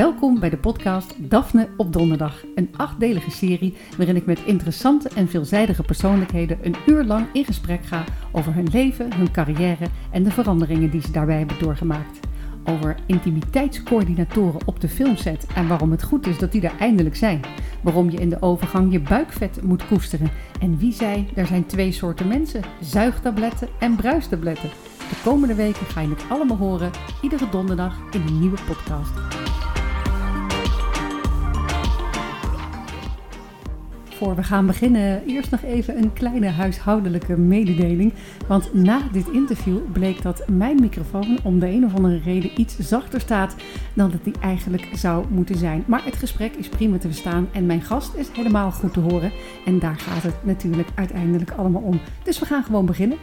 Welkom bij de podcast Daphne op Donderdag. Een achtdelige serie waarin ik met interessante en veelzijdige persoonlijkheden een uur lang in gesprek ga over hun leven, hun carrière en de veranderingen die ze daarbij hebben doorgemaakt. Over intimiteitscoördinatoren op de filmset en waarom het goed is dat die er eindelijk zijn. Waarom je in de overgang je buikvet moet koesteren. En wie zei, er zijn twee soorten mensen: zuigtabletten en bruistabletten. De komende weken ga je het allemaal horen, iedere donderdag in een nieuwe podcast. Voor we gaan beginnen, eerst nog even een kleine huishoudelijke mededeling. Want na dit interview bleek dat mijn microfoon om de een of andere reden iets zachter staat dan dat die eigenlijk zou moeten zijn. Maar het gesprek is prima te verstaan en mijn gast is helemaal goed te horen. En daar gaat het natuurlijk uiteindelijk allemaal om. Dus we gaan gewoon beginnen.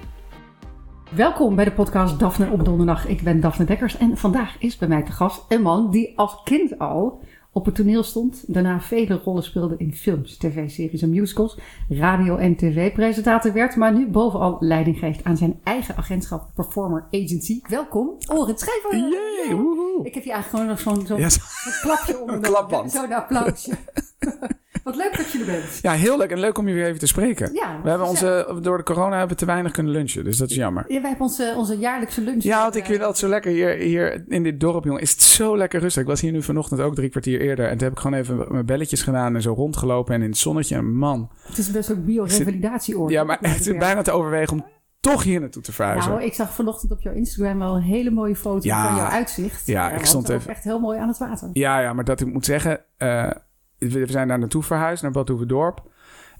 Welkom bij de podcast Daphne op donderdag. Ik ben Daphne Dekkers en vandaag is bij mij te gast een man die als kind al op het toneel stond. Daarna vele rollen speelde in films, tv-series en musicals. Radio- en tv-presentator werd, maar nu bovenal leiding geeft aan zijn eigen agentschap Performer Agency. Welkom, Oren Schrijver. Yay, woehoe. Ik heb hier eigenlijk gewoon nog zo'n zo- zo'n klapje onder Een de- klapband. Zo'n applausje. Wat leuk dat je er bent. ja, heel leuk en leuk om je weer even te spreken. Ja, we hebben onze, door de corona hebben we te weinig kunnen lunchen, dus dat is jammer. Ja, wij hebben onze, onze jaarlijkse lunch. Ja, want ik eh, vind altijd zo lekker hier, hier in dit dorp, jongen. Is het zo lekker rustig. Ik was hier nu vanochtend ook drie kwartier eerder. En toen heb ik gewoon even mijn belletjes gedaan en zo rondgelopen. En in het zonnetje, man. Het is best ook biorevalidatieoord. Ja, maar het is bijna te overwegen om toch hier naartoe te verhuizen. Nou, ik zag vanochtend op jouw Instagram wel een hele mooie foto Ja. van jouw uitzicht. Ja, ik stond even- echt heel mooi aan het water. Ja, ja, maar dat ik moet zeggen, eh, we zijn daar naartoe verhuisd, naar Badhoevedorp.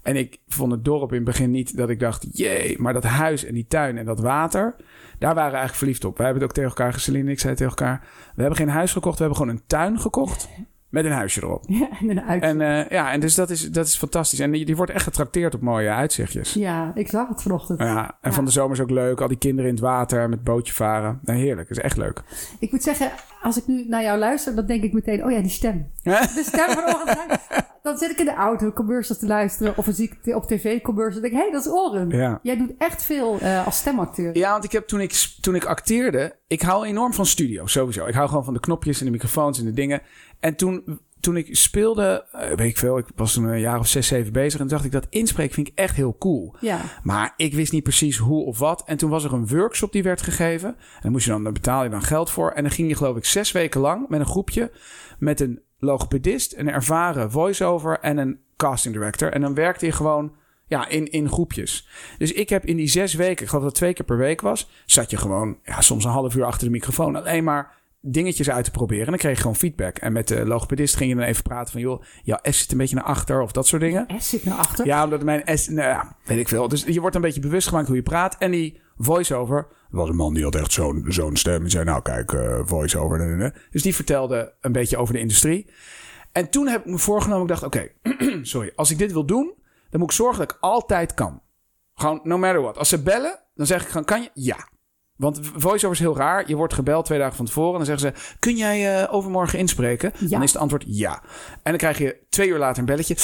En ik vond het dorp in het begin niet dat ik dacht, jee, maar dat huis en die tuin en dat water, daar waren we eigenlijk verliefd op. Wij hebben het ook tegen elkaar, Celine ik zei tegen elkaar, we hebben geen huis gekocht, we hebben gewoon een tuin gekocht met een huisje erop. Ja, en een uit. En eh, ja, en dus dat is, dat is fantastisch. En die, die wordt echt getrakteerd op mooie uitzichtjes. Ja, ik zag het vanochtend. Ja, en Ja. van de zomer is ook leuk. Al die kinderen in het water met bootje varen. Nou, heerlijk. Is echt leuk. Ik moet zeggen, als ik nu naar jou luister, dan denk ik meteen, oh ja, die stem. De stem van Oren. Dan zit ik in de auto commercials te luisteren of zie ik op tv commercials. Denk ik, hé, hey, dat is Oren. Ja. Jij doet echt veel eh, als stemacteur. Ja, want ik heb toen ik, toen ik acteerde, ik hou enorm van studio, sowieso. Ik hou gewoon van de knopjes en de microfoons en de dingen. En toen, toen ik speelde, eh, weet ik veel, ik was toen een jaar of zes, zeven bezig. En toen dacht ik, dat inspreken vind ik echt heel cool. Ja. Maar ik wist niet precies hoe of wat. En toen was er een workshop die werd gegeven. En dan moest je dan, daar betaal je dan geld voor. En dan ging je geloof ik zes weken lang met een groepje. Met een logopedist, een ervaren voice-over en een casting director. En dan werkte je gewoon ja, in, in groepjes. Dus ik heb in die zes weken, ik geloof dat het twee keer per week was... zat je gewoon ja, soms een half uur achter de microfoon. Alleen maar dingetjes uit te proberen. En dan kreeg je gewoon feedback. En met de logopedist ging je dan even praten van... joh, jouw S zit een beetje naar achter of dat soort dingen. S zit naar achter. Ja, omdat mijn S... Nou ja, weet ik veel. Dus je wordt een beetje bewust gemaakt hoe je praat. En die voice-over... was een man die had echt zo'n zo'n stem. Die zei, nou kijk, eh, voice-over. Dus die vertelde een beetje over de industrie. En toen heb ik me voorgenomen... Ik dacht, oké, sorry. Als ik dit wil doen... dan moet ik zorgen dat ik altijd kan. Gewoon, no matter what. Als ze bellen, dan zeg ik gewoon, kan je? Ja. Want voice-over is heel raar. Je wordt gebeld twee dagen van tevoren. En dan zeggen ze, kun jij eh, overmorgen inspreken? Ja. Dan is het antwoord ja. En dan krijg je twee uur later een belletje.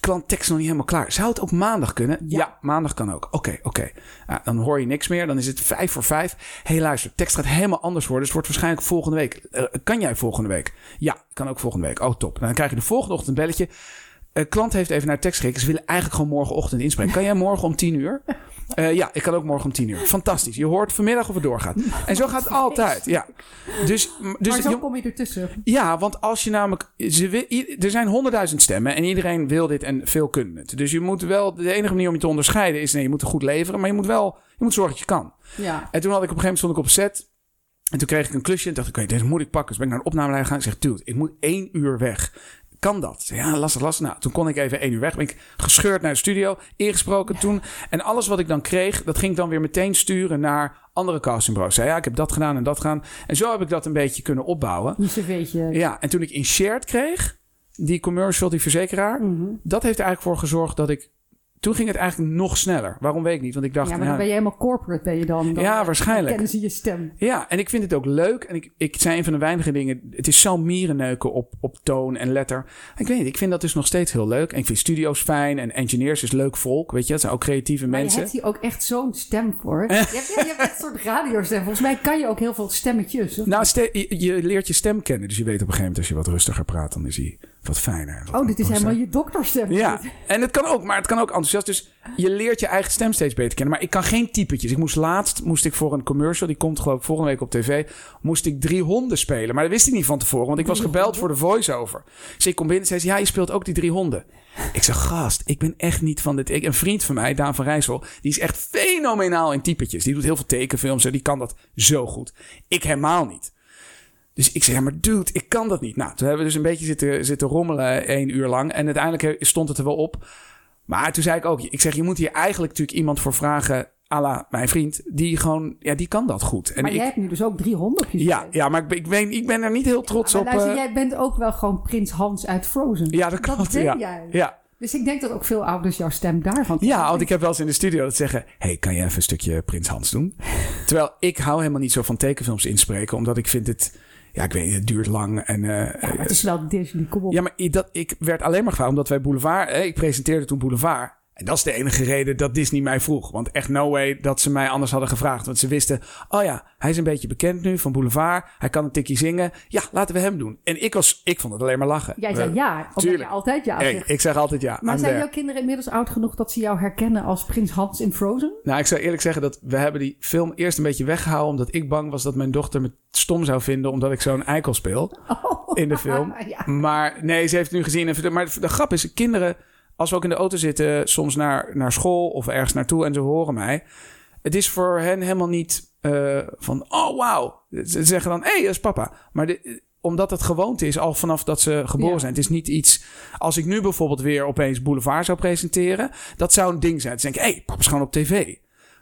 Klant, tekst nog niet helemaal klaar. Zou het op maandag kunnen? Ja, maandag kan ook. Oké, oké. Ja, dan hoor je niks meer. Dan is het vijf voor vijf. Hé, hey, luister, tekst gaat helemaal anders worden. Dus het wordt waarschijnlijk volgende week. Eh, kan jij volgende week? Ja, kan ook volgende week. Oh, top. Dan krijg je de volgende ochtend een belletje. Eh, klant heeft even naar tekst gekeken. Ze willen eigenlijk gewoon morgenochtend inspreken. Kan jij morgen om tien uur? Eh, ja, ik kan ook morgen om tien uur. Fantastisch. Je hoort vanmiddag of het doorgaat. En zo gaat het altijd. Ja. Dus, dus maar zo je- kom je ertussen. ja, want als je namelijk. Ze, er zijn honderdduizend stemmen en iedereen wil dit en veel kunnen het. Dus je moet wel. De enige manier om je te onderscheiden is. Nee, je moet het goed leveren, maar je moet wel. Je moet zorgen dat je kan. Ja. En toen had ik op een gegeven moment stond ik op set. En toen kreeg ik een klusje en dacht ik, oké, deze moet ik pakken. Dus ben ik naar een opnameleider gegaan. Ik zeg, dude, ik moet één uur weg. Kan dat? Ja, lastig, lastig. Nou, toen kon ik even één uur weg. Ben ik gescheurd naar de studio, ingesproken toen. En alles wat ik dan kreeg, dat ging ik dan weer meteen sturen naar andere castingbureaus. Zei, ja, ik heb dat gedaan en dat gedaan. En zo heb ik dat een beetje kunnen opbouwen. Je cv'tje. Ja, en toen ik in shared kreeg, die commercial, die verzekeraar, Mhm. dat heeft er eigenlijk voor gezorgd dat ik toen ging het eigenlijk nog sneller. Waarom weet ik niet? Want ik dacht... Ja, maar dan ben je helemaal corporate, ben je dan. dan ja, waarschijnlijk. Dan kennen ze je stem. Ja, en ik vind het ook leuk. En ik, ik zei een van de weinige dingen... Het is zo mierenneuken op, op toon en letter. Ik weet niet, ik vind dat dus nog steeds heel leuk. En ik vind studio's fijn. En engineers is leuk volk, weet je. Dat zijn ook creatieve maar mensen. je hebt hier ook echt zo'n stem voor. je, hebt, je hebt echt een soort radiostem. Volgens mij kan je ook heel veel stemmetjes. Nou, ste je, je leert je stem kennen. Dus je weet op een gegeven moment als je wat rustiger praat... dan is hij wat fijner. Wat oh, dit is helemaal je dokterstem. Ja, en het kan ook, maar het kan ook enthousiast. Dus je leert je eigen stem steeds beter kennen. Maar ik kan geen typetjes. Ik moest laatst, moest ik voor een commercial, die komt geloof ik volgende week op tv, moest ik drie honden spelen. Maar dat wist ik niet van tevoren, want ik was gebeld voor de voice-over. Dus ik kom binnen en zei ze, ja, je speelt ook die drie honden. Ik zeg, gast, ik ben echt niet van dit. Ik, een vriend van mij, Daan van Rijssel, die is echt fenomenaal in typetjes. Die doet heel veel tekenfilms en die kan dat zo goed. Ik helemaal niet. Dus ik zei, ja, maar dude, ik kan dat niet. Nou, toen hebben we dus een beetje zitten, zitten rommelen één uur lang. En uiteindelijk stond het er wel op. Maar toen zei ik ook, ik zeg, je moet hier eigenlijk natuurlijk iemand voor vragen... Ala mijn vriend, die gewoon, ja, die kan dat goed. En maar ik, jij hebt nu dus ook drie honden op je Ja, ja maar ik, ik, ben, ik ben er niet heel trots ja, op. Luister, uh, jij bent ook wel gewoon prins Hans uit Frozen. Ja, dat ja. jij. Ja. Dus ik denk dat ook veel ouders jouw stem daarvan Ja, want ik heb wel eens in de studio dat zeggen... hey, kan je even een stukje Prins Hans doen? Terwijl ik hou helemaal niet zo van tekenfilms inspreken... omdat ik vind het... Ja, ik weet het duurt lang. En, uh, ja, het is wel Disney, kom op. Ja, maar ik, dat, ik werd alleen maar gevraagd omdat wij Boulevard... Eh, ik presenteerde toen Boulevard... En dat is de enige reden dat Disney mij vroeg. Want echt no way dat ze mij anders hadden gevraagd. Want ze wisten, oh ja, hij is een beetje bekend nu van Boulevard. Hij kan een tikje zingen. Ja, laten we hem doen. En ik, was, ik vond het alleen maar lachen. Jij zei ja, omdat je altijd ja hey, ik zeg altijd ja. Maar zijn jouw kinderen inmiddels oud genoeg dat ze jou herkennen als Prins Hans in Frozen? Nou, ik zou eerlijk zeggen dat we hebben die film eerst een beetje weggehouden... omdat ik bang was dat mijn dochter me stom zou vinden... omdat ik zo'n eikel speel oh, in de film. ja. Maar nee, ze heeft het nu gezien. En, maar de grap is, kinderen als we ook in de auto zitten, soms naar, naar school of ergens naartoe en ze horen mij. Het is voor hen helemaal niet uh, van, oh wauw. Ze zeggen dan, hé, hey, dat is papa. Maar de, omdat het gewoonte is al vanaf dat ze geboren ja. zijn. Het is niet iets, als ik nu bijvoorbeeld weer opeens Boulevard zou presenteren, dat zou een ding zijn. Ze denken, hé, hey, papa is gewoon op tv.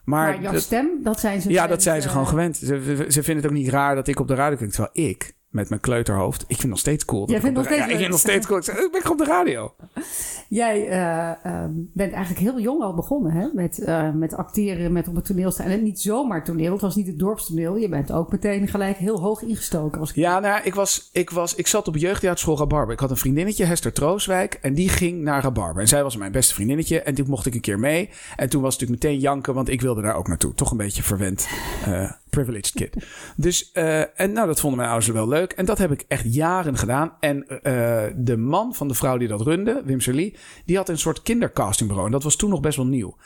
Maar, maar jouw dat, stem, dat zijn ze Ja, dat zijn ze uh... gewoon gewend. Ze, ze vinden het ook niet raar dat ik op de radio klink. Terwijl ik, met mijn kleuterhoofd. Ik vind nog steeds cool. Jij vindt nog steeds ja, ik vind nog steeds cool. Ik, zeg, ik ben op de radio. Jij uh, um, bent eigenlijk heel jong al begonnen hè? Met, uh, met acteren, met op het toneel staan. En niet zomaar toneel. Het was niet het dorpstoneel. Je bent ook meteen gelijk heel hoog ingestoken. Als ik ja, nou, ik, was, ik, was, ik zat op jeugdtheaterschool Rabarber. Ik had een vriendinnetje, Hester Trooswijk. En die ging naar Rabarber. En zij was mijn beste vriendinnetje. En toen mocht ik een keer mee. En toen was het natuurlijk meteen janken, want ik wilde daar ook naartoe. Toch een beetje verwend. Privileged kid. Dus, uh, en nou, dat vonden mijn ouders wel leuk. En dat heb ik echt jaren gedaan. En uh, de man van de vrouw die dat runde, Wim Serlie, die had een soort kindercastingbureau. En dat was toen nog best wel nieuw.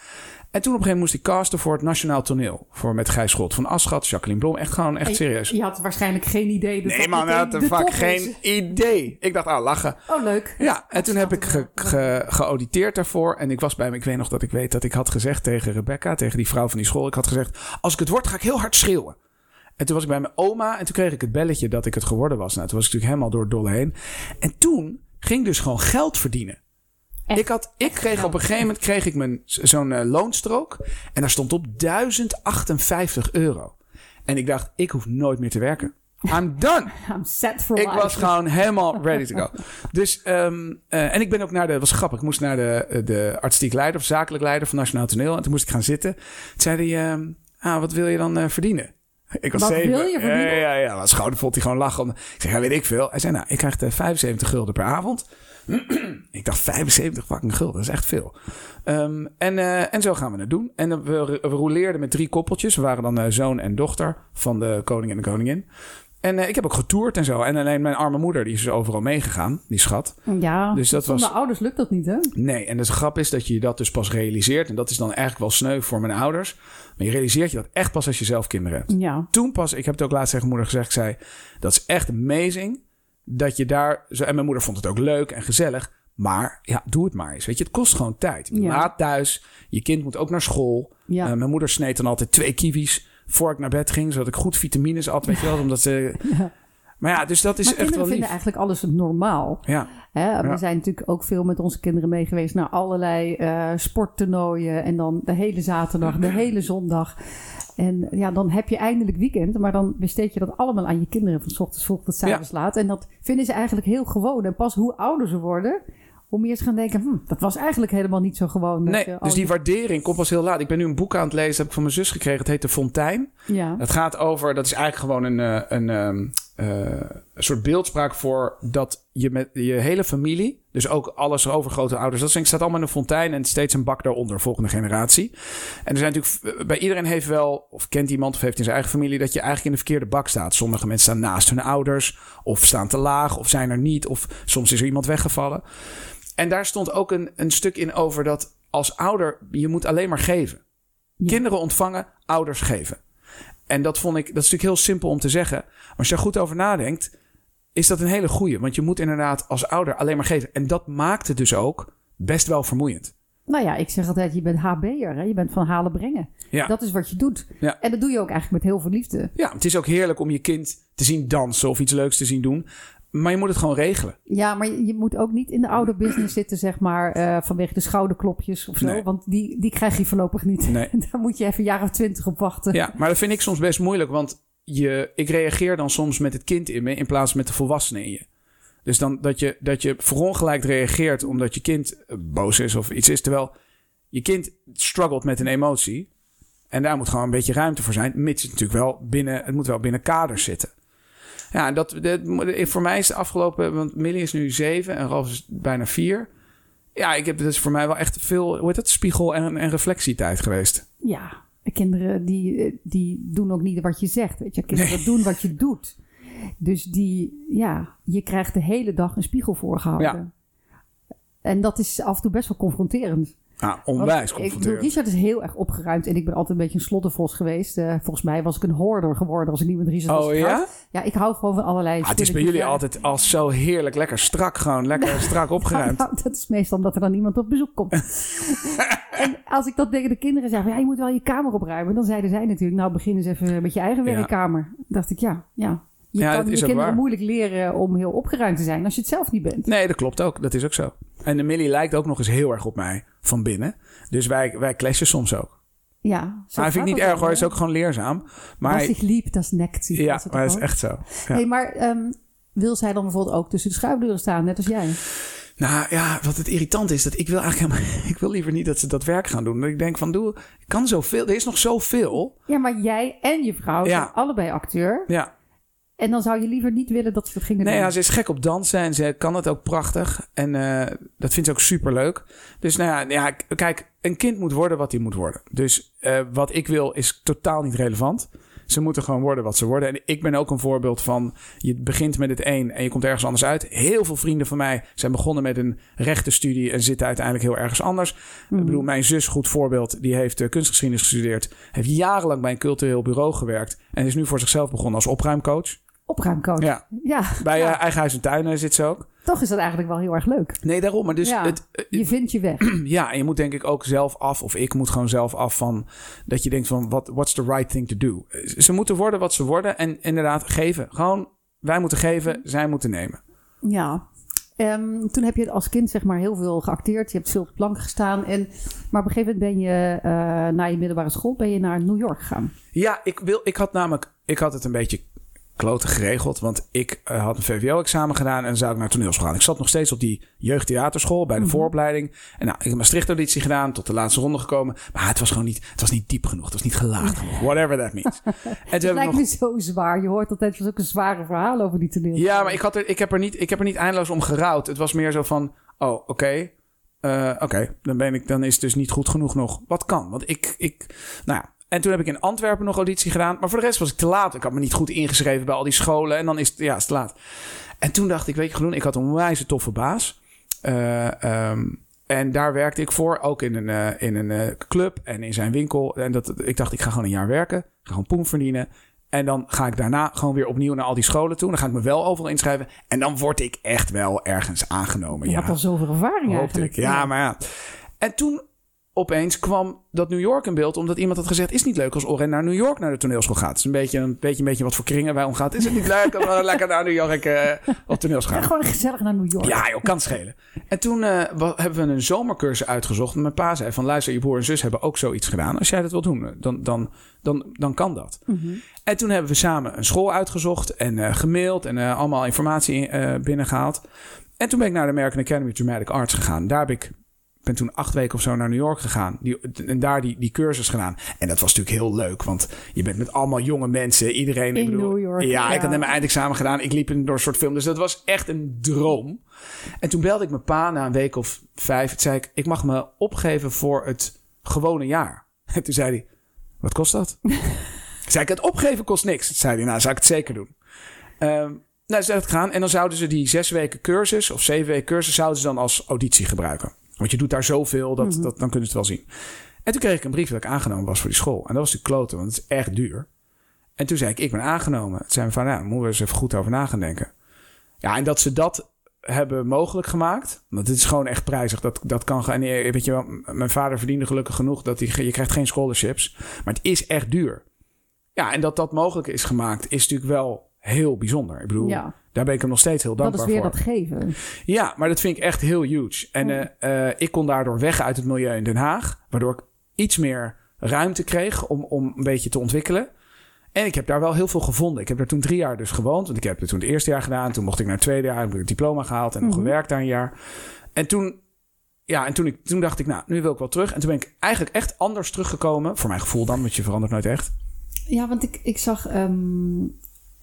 En toen op een gegeven moment moest ik casten voor het Nationaal Toneel. Voor met Gijs Scholt van Aschat, Jacqueline Blom. Echt gewoon echt serieus. Je, je had waarschijnlijk geen idee. Dat nee man, had vaak geen idee. Ik dacht, ah, lachen. Oh, leuk. Ja, en toen heb ik ge, ge, geauditeerd daarvoor. En ik was bij me, ik weet nog dat ik weet dat ik had gezegd tegen Rebecca, tegen die vrouw van die school. Ik had gezegd, als ik het word, ga ik heel hard schreeuwen. En toen was ik bij mijn oma en toen kreeg ik het belletje dat ik het geworden was. Nou, toen was ik natuurlijk helemaal door het dolle heen. En toen ging ik dus gewoon geld verdienen. Echt? Ik, had, ik kreeg op een gegeven moment kreeg ik mijn, zo'n uh, loonstrook. En daar stond op 1058 euro. En ik dacht, ik hoef nooit meer te werken. I'm done. I'm set for ik life. was gewoon helemaal ready to go. Dus, um, uh, en ik ben ook naar de, was grappig, ik moest naar de, de artistiek leider of zakelijk leider van Nationaal Toneel. En toen moest ik gaan zitten. Toen zei hij, um, ah, wat wil je dan uh, verdienen? Ik was Wat zeven. wil je verdienen? Ja, ja, ja. Schouder vond hij gewoon lachen. Ik zeg, ja, weet ik veel. Hij zei, nou, ik krijg de 75 gulden per avond. ik dacht, 75 fucking gulden, dat is echt veel. Um, en, uh, en zo gaan we het doen. En uh, we, we rouleerden met drie koppeltjes. We waren dan uh, zoon en dochter van de koning en de koningin. En uh, ik heb ook getoerd en zo. En alleen mijn arme moeder, die is dus overal meegegaan, die schat. Ja, dus dat zonder was... ouders lukt dat niet, hè? Nee, en de grap is dat je dat dus pas realiseert. En dat is dan eigenlijk wel sneu voor mijn ouders. Maar je realiseert je dat echt pas als je zelf kinderen hebt. Ja. Toen pas, ik heb het ook laatst tegen moeder gezegd, ik zei... Dat is echt amazing dat je daar... Zo, en mijn moeder vond het ook leuk en gezellig. Maar ja, doe het maar eens. Weet je, het kost gewoon tijd. Ja. Laat thuis. Je kind moet ook naar school. Ja. Uh, mijn moeder sneed dan altijd twee kiwis voor ik naar bed ging. Zodat ik goed vitamines at, weet je wel. Omdat ze... Ja. Maar ja, dus dat is maar echt wel lief. vinden eigenlijk alles normaal. Ja. Hè, we Ja. zijn natuurlijk ook veel met onze kinderen mee geweest naar allerlei eh sporttoernooien. En dan de hele zaterdag, de hele zondag. En ja, dan heb je eindelijk weekend. Maar dan besteed je dat allemaal aan je kinderen van 's ochtends vroeg tot 's avonds laat. En dat vinden ze eigenlijk heel gewoon. En pas hoe ouder ze worden, om eerst te gaan denken, hm, dat was eigenlijk helemaal niet zo gewoon. Nee, je dus die je- waardering komt pas heel laat. Ik ben nu een boek aan het lezen, heb ik van mijn zus gekregen. Het heet De Fontein. Ja, Het gaat over, dat is eigenlijk gewoon een, eh, een, ehm, eh, een soort beeldspraak voor dat je met je hele familie, dus ook alles overgrote ouders, dat staat allemaal in een fontein en steeds een bak daaronder, volgende generatie. En er zijn natuurlijk, bij iedereen heeft wel, of kent iemand of heeft in zijn eigen familie, dat je eigenlijk in de verkeerde bak staat. Sommige mensen staan naast hun ouders, of staan te laag, of zijn er niet, of soms is er iemand weggevallen. En daar stond ook een, een stuk in over dat als ouder, je moet alleen maar geven. Ja. Kinderen ontvangen, ouders geven. En dat vond ik, dat is natuurlijk heel simpel om te zeggen. Maar als je er goed over nadenkt, is dat een hele goeie. Want je moet inderdaad als ouder alleen maar geven. En dat maakt het dus ook best wel vermoeiend. nou ja, ik zeg altijd, je bent HB'er, hè? je bent van halen brengen. Ja. Dat is wat je doet. Ja. En dat doe je ook eigenlijk met heel veel liefde. ja, het is ook heerlijk om je kind te zien dansen of iets leuks te zien doen. Maar je moet het gewoon regelen. Ja, maar je, moet ook niet in de oude business zitten, zeg maar, eh, vanwege de schouderklopjes of zo. Nee. Want die, die krijg je voorlopig niet. Nee. Daar moet je even een jaar of twintig op wachten. Ja, maar dat vind ik soms best moeilijk. Want je, ik reageer dan soms met het kind in me in plaats van met de volwassene in je. Dus dan dat je, dat je verongelijkt reageert omdat je kind eh, boos is of iets is. Terwijl je kind struggelt met een emotie. En daar moet gewoon een beetje ruimte voor zijn. Mits het natuurlijk wel binnen, het moet wel binnen kaders zitten. Ja, dat, dat, voor mij is de afgelopen, want Millie is nu zeven en Ralf is bijna vier. Ja, ik heb, dat is voor mij wel echt veel, hoe heet dat, spiegel- en, en reflectietijd geweest. Ja, de kinderen die, eh, die doen ook niet wat je zegt. Weet je, kinderen doen wat je doet. Dus die, ja, je krijgt de hele dag een spiegel voorgehouden. En dat is af en toe best wel confronterend. Ja, Want onwijs Ik bedoel, confronterend. Richard is heel erg opgeruimd en ik ben altijd een beetje een sloddervos geweest. Eh, volgens mij was ik een hoorder geworden als ik niet met Richard was Oh ja? Ja, ik hou gewoon van allerlei Ah, het is bij jullie altijd al zo heerlijk, lekker strak gewoon, lekker strak opgeruimd. Nou, dat is meestal omdat er dan iemand op bezoek komt. en als ik dat tegen de kinderen zeg, ja, je moet wel je kamer opruimen. Dan zeiden zij natuurlijk, nou begin eens even met je eigen Ja. werkkamer. Dan dacht ik, ja, ja. Je Ja, kan je kinderen waar. moeilijk leren om heel opgeruimd te zijn als je het zelf niet bent. Nee, dat klopt ook. Dat is ook zo. En de Millie lijkt ook nog eens heel erg op mij van binnen. Dus wij, wij clashen soms ook. Ja, zo Maar vind ik niet erg hoor, hè? is ook gewoon leerzaam. Maar Als ik liep, dat is nekt. ja, maar dat is echt zo. Ja. Hey, maar ehm, wil zij dan bijvoorbeeld ook tussen de schuifdeuren staan, net als jij? Nou ja, wat het irritant is, dat ik wil eigenlijk helemaal, ik wil liever niet dat ze dat werk gaan doen. Dat ik denk van, doe, ik kan zoveel, er is nog zoveel. Ja, maar jij en je vrouw Ja. zijn allebei acteur. Ja, En dan zou je liever niet willen dat ze dat gingen Nee, doen. ja, ze is gek op dansen en ze kan het ook prachtig. En eh, dat vindt ze ook super leuk. Dus nou ja, ja, kijk, een kind moet worden wat hij moet worden. Dus eh, wat ik wil is totaal niet relevant. Ze moeten gewoon worden wat ze worden. En ik ben ook een voorbeeld van... je begint met het een en je komt ergens anders uit. Heel veel vrienden van mij zijn begonnen met een rechtenstudie... en zitten uiteindelijk heel ergens anders. Ik bedoel, mijn zus, goed voorbeeld... die heeft eh, kunstgeschiedenis gestudeerd... heeft jarenlang bij een cultureel bureau gewerkt... en is nu voor zichzelf begonnen als opruimcoach. Opruimcoach. Ja, Ja, bij ja. eh, Eigen Huis en Tuin zit ze ook. toch is dat eigenlijk wel heel erg leuk. Nee, daarom. Maar dus Ja. het, eh, Je vindt je weg. ja, en je moet denk ik ook zelf af, of ik moet gewoon zelf af van dat je denkt van, what, what's the right thing to do? Eh, Ze moeten worden wat ze worden en inderdaad geven. Gewoon, wij moeten geven, zij moeten nemen. Ja. Ehm, toen heb je als kind zeg maar heel veel geacteerd. Je hebt veel op plank gestaan. En, maar op een gegeven moment ben je eh, na je middelbare school ben je naar New York gegaan. Ja, ik, wil, ik had namelijk, ik had het een beetje kloten geregeld, want ik eh, had een VWO-examen gedaan en zou ik naar toneelschool gaan. Ik zat nog steeds op die jeugdtheaterschool bij de Mhm. vooropleiding. En nou, ik heb Maastricht auditie gedaan, tot de laatste ronde gekomen. Maar het was gewoon niet, het was niet diep genoeg, het was niet gelaagd genoeg, whatever that means. En toen Het lijkt nog me zo zwaar. Je hoort altijd zulke zware verhalen over die toneel. Ja, maar ik, had er, ik, heb er niet, ik heb er niet eindeloos om gerouwd. Het was meer zo van, oh, oké. eh, oké, dan ben ik, dan is het dus niet goed genoeg nog. Wat kan? Want ik, ik, nou ja. En toen heb ik in Antwerpen nog auditie gedaan. Maar voor de rest was ik te laat. Ik had me niet goed ingeschreven bij al die scholen. En dan is het, ja, is het te laat. En toen dacht ik, weet je, genoeg, ik had een wijze toffe baas. Eh, ehm, en daar werkte ik voor, ook in een, eh, in een eh, club en in zijn winkel. En dat, ik dacht, ik ga gewoon een jaar werken. Ga gewoon poen verdienen. En dan ga ik daarna gewoon weer opnieuw naar al die scholen toe. Dan ga ik me wel overal inschrijven. En dan word ik echt wel ergens aangenomen. Je ja, had al zoveel ervaring hoopte eigenlijk. ik. Ja, maar ja. En toen opeens kwam dat New York in beeld. Omdat iemand had gezegd, is niet leuk als Oren naar New York naar de toneelschool gaat. Het is een beetje een beetje, een beetje wat voor kringen wij omgaat. Is het niet leuk als we lekker naar New York eh, op toneelschool Ga gaan? gewoon gezellig naar New York. Ja, joh, kan schelen. En toen eh, hebben we een zomercursus uitgezocht. Mijn pa zei van, luister, je broer en zus hebben ook zoiets gedaan. Als jij dat wilt doen, dan, dan, dan, dan kan dat. Mhm. En toen hebben we samen een school uitgezocht en eh, gemaild en allemaal informatie eh, binnengehaald. En toen ben ik naar de American Academy of Dramatic Arts gegaan. Daar heb ik ben toen acht weken of zo naar New York gegaan. Die, en daar die, die cursus gedaan. En dat was natuurlijk heel leuk. Want je bent met allemaal jonge mensen. Iedereen. In ik bedoel, New York, Ja, ja. ik had net mijn eindexamen gedaan. Ik liep in door een soort film. Dus dat was echt een droom. En toen belde ik mijn pa na een week of vijf. Toen zei ik, ik mag me opgeven voor het gewone jaar. En toen zei hij, wat kost dat? zei ik, het opgeven kost niks. Toen zei hij, nou, zou ik het zeker doen. Ehm nou, ze het gaan. En dan zouden ze die zes weken cursus of zeven weken cursus zouden ze dan als auditie gebruiken. Want je doet daar zoveel, dat, Mhm. dat, dan kunnen ze het wel zien. En toen kreeg ik een brief dat ik aangenomen was voor die school. En dat was natuurlijk kloten, want het is echt duur. En toen zei ik, ik ben aangenomen. Toen zei mijn vader, nou, daar moeten we eens even goed over na gaan denken. Ja, en dat ze dat hebben mogelijk gemaakt. Want het is gewoon echt prijzig. Dat, dat kan gaan. en, Weet je wel, mijn vader verdiende gelukkig genoeg dat hij, je krijgt geen scholarships. Maar het is echt duur. Ja, en dat dat mogelijk is gemaakt, is natuurlijk wel heel bijzonder. Ik bedoel, Ja. daar ben ik hem nog steeds heel Dat dankbaar is weer voor. dat geven. Ja, maar dat vind ik echt heel huge. En eh, eh, ik kon daardoor weg uit het milieu in Den Haag. Waardoor ik iets meer ruimte kreeg om, om een beetje te ontwikkelen. En ik heb daar wel heel veel gevonden. Ik heb daar toen drie jaar dus gewoond. Want ik heb het toen het eerste jaar gedaan. Toen mocht ik naar het tweede jaar. Heb ik het diploma gehaald en nog Mhm. gewerkt daar een jaar. En toen, ja, en toen, ik, toen dacht ik, nou, nu wil ik wel terug. En toen ben ik eigenlijk echt anders teruggekomen. Voor mijn gevoel dan, want je verandert nooit echt. Ja, want ik, ik zag ehm,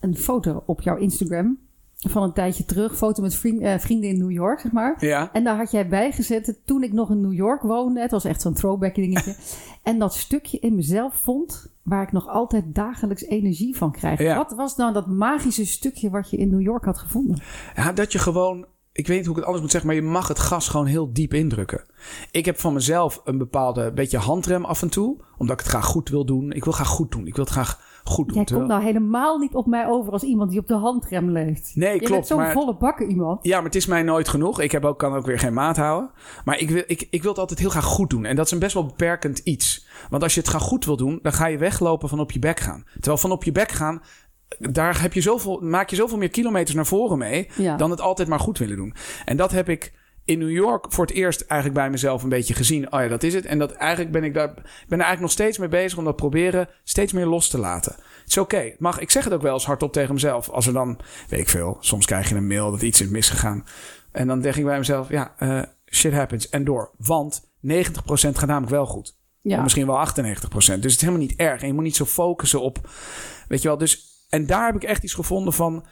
een foto op jouw Instagram van een tijdje terug. Foto met vriend- eh, vrienden in New York, zeg maar. Ja, En daar had jij bijgezet toen ik nog in New York woonde. Het was echt zo'n throwback dingetje. en dat stukje in mezelf vond waar ik nog altijd dagelijks energie van krijg. Ja. Wat was nou dat magische stukje wat je in New York had gevonden? Ja, dat je gewoon. Ik weet niet hoe ik het anders moet zeggen, maar je mag het gas gewoon heel diep indrukken. Ik heb van mezelf een bepaalde beetje handrem af en toe, omdat ik het graag goed wil doen. Ik wil graag goed doen. Ik wil het graag goed doen. Jij komt nou helemaal niet op mij over als iemand die op de handrem leeft. Nee, je klopt, bent zo'n volle bakken iemand. Ja, maar het is mij nooit genoeg. Ik heb ook, kan ook weer geen maat houden. Maar ik wil, ik, ik wil het altijd heel graag goed doen. En dat is een best wel beperkend iets. Want als je het graag goed wil doen, dan ga je weglopen van op je bek gaan. Terwijl van op je bek gaan, daar heb je zoveel, maak je zoveel meer kilometers naar voren mee. Ja. dan het altijd maar goed willen doen. En dat heb ik in New York voor het eerst eigenlijk bij mezelf een beetje gezien. Oh ja, dat is het. En dat eigenlijk ben ik daar ik ben er eigenlijk nog steeds mee bezig om dat proberen steeds meer los te laten. Het is oké. Mag. Ik zeg het ook wel eens hardop tegen mezelf. Als er dan, weet ik veel, soms krijg je een mail dat iets is misgegaan. En dan denk ik bij mezelf, ja, eh, shit happens. En door. Want 90% gaat namelijk wel goed. Ja. Of misschien wel 98%. Dus het is helemaal niet erg. En je moet niet zo focussen op, weet je wel. Dus, en daar heb ik echt iets gevonden van,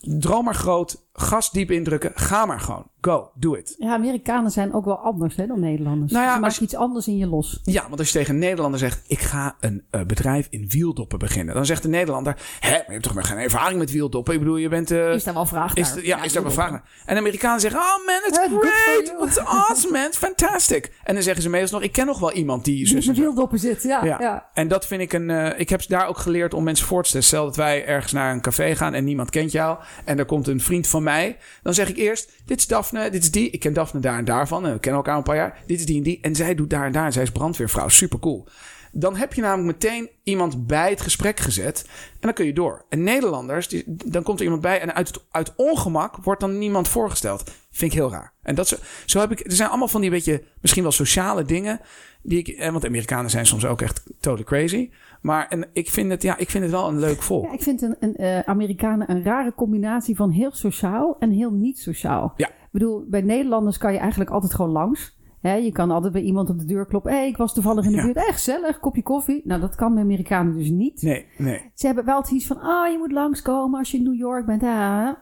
droom maar groot, gas diep indrukken, ga maar gewoon. Go, do it. Ja, Amerikanen zijn ook wel anders hè, dan Nederlanders. Nou ja, Ze iets anders in je los. Ja, want als je tegen een Nederlander zegt, ik ga een eh, bedrijf in wieldoppen beginnen. Dan zegt de Nederlander, hè, maar je hebt toch maar geen ervaring met wieldoppen? Ik bedoel, je bent... eh, Is daar wel vraag is, ja, is daar wel vraag naar. En de Amerikanen zeggen, oh man, it's great. It's awesome man, it's fantastic. En dan zeggen ze meestal nog, ik ken nog wel iemand die... In wieldoppen zit, ja. Ja. ja. En dat vind ik een. eh, ik heb daar ook geleerd om mensen voor te stellen. Stel dat wij ergens naar een café gaan en niemand kent jou. En er komt een vriend van mij. Dan zeg ik eerst: Dit is Daphne, dit is die. Ik ken Daphne daar en daarvan. En we kennen elkaar een paar jaar. Dit is die en die. En zij doet daar en daar. En zij is brandweervrouw. Super cool. Dan heb je namelijk meteen iemand bij het gesprek gezet. En dan kun je door. En Nederlanders, die, dan komt er iemand bij. En uit, het, uit ongemak wordt dan niemand voorgesteld. Vind ik heel raar. En dat zo, zo heb ik. Er zijn allemaal van die beetje. Misschien wel sociale dingen. Die ik, eh, want Amerikanen zijn soms ook echt totally crazy. Maar en ik, vind het, ja, ik vind het wel een leuk volk. Ja, ik vind een, een eh, Amerikanen een rare combinatie van heel sociaal en heel niet sociaal. Ja. Bedoel, bij Nederlanders kan je eigenlijk altijd gewoon langs. Hè, je kan altijd bij iemand op de deur kloppen. Hé, hey, ik was toevallig in de Ja. buurt. Echt gezellig, kopje koffie. Nou, dat kan bij Amerikanen dus niet. Nee, nee. Ze hebben wel het iets van, ah, je moet langskomen als je in New York bent. Ah,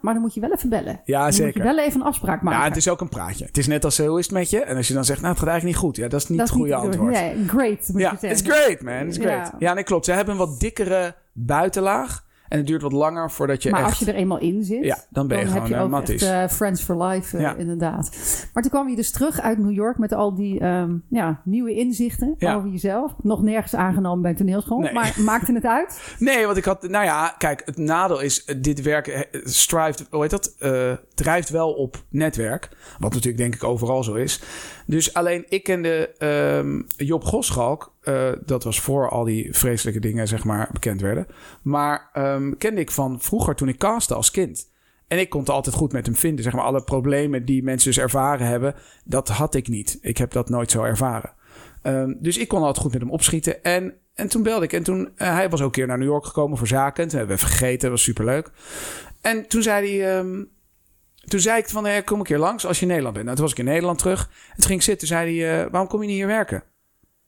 maar dan moet je wel even bellen. Ja, dan zeker. moet je wel even een afspraak maken. Ja, het is ook een praatje. Het is net als, hoe is het met je? En als je dan zegt, nou, het gaat eigenlijk niet goed. Ja, dat is niet Dat het goede de antwoord. Nee, great moet Ja, je it's zeggen. great, man. It's great. Ja. Ja, nee, klopt. Ze hebben een wat dikkere buitenlaag. En het duurt wat langer voordat je Maar echt... als je er eenmaal in zit, Ja, dan ben je heb gewoon, je eh, ook matties. echt eh, Friends for Life, eh, Ja. inderdaad. Maar toen kwam je dus terug uit New York met al die ehm, ja, nieuwe inzichten Ja. over jezelf. Nog nergens aangenomen bij toneelschool, Nee. maar maakte het uit? Nee, want ik had... Nou ja, kijk, het nadeel is... Dit werk strift, hoe heet dat? Drijft wel op netwerk. Wat natuurlijk denk ik overal zo is. Dus alleen ik kende ehm, Job Goschalk. Eh, dat was voor al die vreselijke dingen, zeg maar, bekend werden. Maar ehm, kende ik van vroeger toen ik castte als kind. En ik kon altijd goed met hem vinden. Zeg maar, alle problemen die mensen dus ervaren hebben, dat had ik niet. Ik heb dat nooit zo ervaren. Ehm, dus ik kon altijd goed met hem opschieten. En, en toen belde ik. En toen, eh, hij was ook een keer naar New York gekomen voor zaken. Toen hebben we dat was superleuk. En toen zei hij... ehm, toen zei ik van, eh, kom een keer langs als je in Nederland bent. Nou, toen was ik in Nederland terug. En toen ging ik zitten. zei hij, waarom kom je niet hier werken?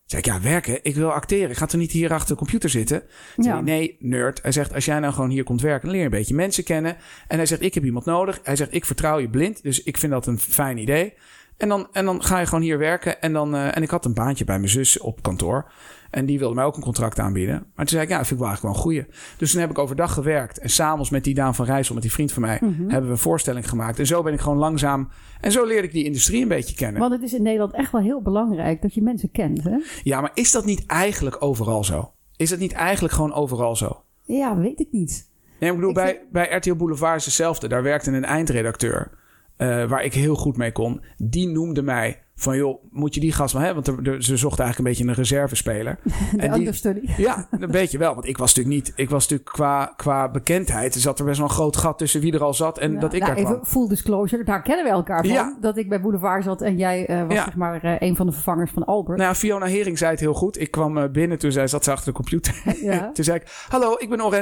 Zei ik, ja, werken? Ik wil acteren. Ik ga toch niet hier achter de computer zitten? Ja. hij, nee, nerd. Hij zegt, als jij nou gewoon hier komt werken, leer je een beetje mensen kennen. En hij zegt, ik heb iemand nodig. Hij zegt, ik vertrouw je blind. Dus ik vind dat een fijn idee. En dan, en dan ga je gewoon hier werken. En, dan, eh, en ik had een baantje bij mijn zus op kantoor. En die wilde mij ook een contract aanbieden. Maar toen zei ik, ja, dat vind ik wel eigenlijk wel een goeie. Dus toen heb ik overdag gewerkt. En s'avonds met die Daan van Rijssel, met die vriend van mij, Mhm. hebben we een voorstelling gemaakt. En zo ben ik gewoon langzaam. En zo leerde ik die industrie een beetje kennen. Want het is in Nederland echt wel heel belangrijk dat je mensen kent, hè? Ja, maar is dat niet eigenlijk overal zo? Is dat niet eigenlijk gewoon overal zo? Ja, weet ik niet. Nee, ik bedoel, Ik bij, bij RTL Boulevard is hetzelfde. Daar werkte een eindredacteur. eh, waar ik heel goed mee kon. Die noemde mij van, joh, moet je die gast maar hebben? Want er- er- ze zochten eigenlijk een beetje een reservespeler. De En die- understudy. Ja, een beetje wel. Want ik was natuurlijk niet... Ik was natuurlijk qua, qua bekendheid... Er zat er best wel een groot gat tussen wie er al zat en Ja, dat ik nou, daar kwam. even full disclosure, daar kennen we elkaar van. Ja. Dat ik bij Boulevard zat en jij eh, was Ja. zeg maar eh, een van de vervangers van Albert. Nou, Fiona Hering zei het heel goed. Ik kwam eh, binnen toen zij zat ze achter de computer. Toen zei ik, hallo, ik ben Oren.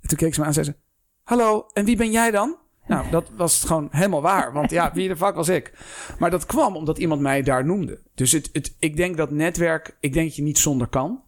En toen keek ze me aan en zei ze, hallo, en wie ben jij dan? Nou, dat was gewoon helemaal waar. Want ja, wie de fuck was ik? Maar dat kwam omdat iemand mij daar noemde. Dus het, het, ik denk dat netwerk, ik denk dat je niet zonder kan.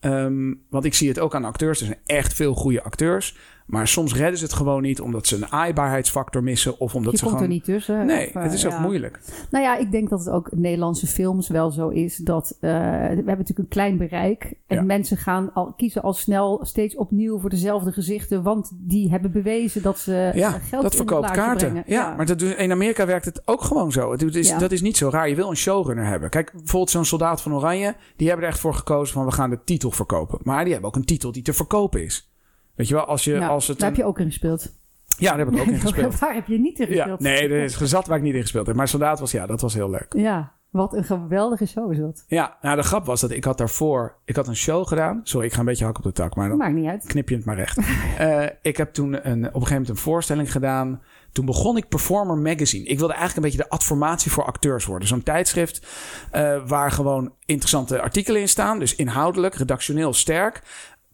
Ehm, want ik zie het ook aan acteurs. Er zijn echt veel goede acteurs. Maar soms redden ze het gewoon niet omdat ze een aaibaarheidsfactor missen. Of omdat je ze komt gewoon... er niet tussen. Nee, Of, eh, het is ook ja. moeilijk. Nou ja, ik denk dat het ook in Nederlandse films wel zo is dat eh, we hebben natuurlijk een klein bereik en Ja. mensen gaan al kiezen al snel steeds opnieuw voor dezelfde gezichten, want die hebben bewezen dat ze Ja, eh, geld dat verkoopt kaarten. brengen. Ja, maar dat, in Amerika werkt het ook gewoon zo. Het is, Ja. Dat is niet zo raar. Je wil een showrunner hebben. Kijk, bijvoorbeeld zo'n soldaat van Oranje. Die hebben er echt voor gekozen van we gaan de titel verkopen. Maar die hebben ook een titel die te verkopen is. Weet je wel, als, je, als het... daar een- heb je ook in gespeeld. Ja, daar heb ik ook in gespeeld. Waar heb je niet in Ja, gespeeld? nee, er is gezat waar ik niet in gespeeld heb. Maar soldaat was, ja, dat was heel leuk. Ja, wat een geweldige show is dat. Ja, nou de grap was dat ik had daarvoor... Ik had een show gedaan. Sorry, ik ga een beetje hak op de tak. Maar dan Maakt niet uit. knip je het maar recht. Eh, ik heb toen een, op een gegeven moment een voorstelling gedaan. Toen begon ik Performer Magazine. Ik wilde eigenlijk een beetje de adformatie voor acteurs worden. Zo'n tijdschrift eh, waar gewoon interessante artikelen in staan. Dus inhoudelijk, redactioneel sterk.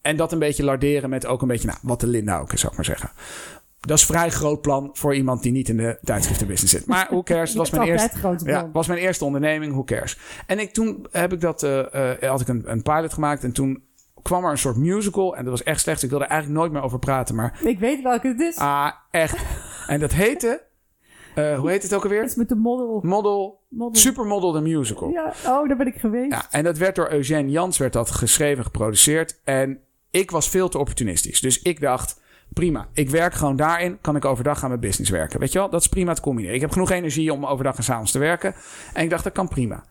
En dat een beetje larderen met ook een beetje nou, wat de Linda ook is, zou ik maar zeggen. Dat is een vrij groot plan voor iemand die niet in de tijdschriftenbusiness zit. Maar hoe cares? Was mijn eerste, ja, was mijn eerste onderneming. Who cares? En ik, toen heb ik dat, eh, eh, had ik een, een pilot gemaakt. En toen kwam er een soort musical. En dat was echt slecht. Ik wilde er eigenlijk nooit meer over praten. Maar Ik weet welke het is. ah, echt. En dat heette... eh, hoe heet het ook alweer? Het is met de model. Model... model. Supermodel the Musical. Ja, oh, daar ben ik geweest. Ja, en dat werd door Eugène Jans werd dat geschreven, geproduceerd. En ik was veel te opportunistisch. Dus ik dacht, prima, ik werk gewoon daarin. Kan ik overdag aan mijn business werken. Weet je wel, dat is prima te combineren. Ik heb genoeg energie om overdag en s'avonds te werken. En ik dacht, dat kan prima.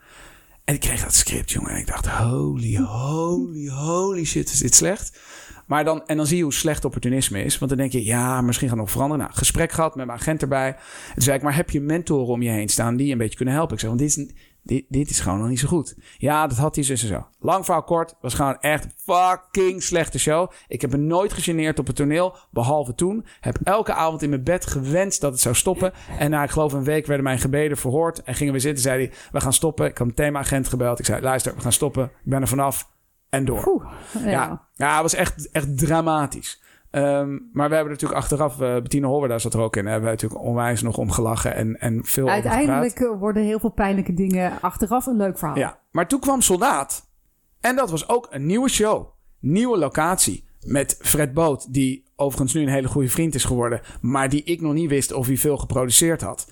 En ik kreeg dat script, jongen. En ik dacht, holy, holy, holy shit, is dit slecht? Maar dan, en dan zie je hoe slecht opportunisme is. Want dan denk je, ja, misschien gaat het nog veranderen. Nou, gesprek gehad met mijn agent erbij. En toen zei ik, maar heb je mentoren om je heen staan die je een beetje kunnen helpen? Ik zei, want dit is, dit, dit is gewoon nog niet zo goed. Ja, dat had hij zus en zo. Lang verhaal kort, was gewoon echt fucking slechte show. Ik heb me nooit gegeneerd op het toneel, behalve toen. Heb elke avond in mijn bed gewenst dat het zou stoppen. En na, ik geloof een week, werden mijn gebeden verhoord. En gingen we zitten, zei hij, we gaan stoppen. Ik had meteen mijn agent gebeld. Ik zei, luister, we gaan stoppen. Ik ben er vanaf. En door. Oeh, ja. Ja, ja het was echt, echt dramatisch. Ehm, maar we hebben natuurlijk achteraf, uh, Bettina Holwerda zat er ook in. Hebben we natuurlijk onwijs nog om gelachen en, en veel Uiteindelijk eh, worden heel veel pijnlijke dingen achteraf een leuk verhaal. Ja, maar toen kwam Soldaat. En dat was ook een nieuwe show. Nieuwe locatie. Met Fred Boot, die overigens nu een hele goede vriend is geworden. Maar die ik nog niet wist of hij veel geproduceerd had.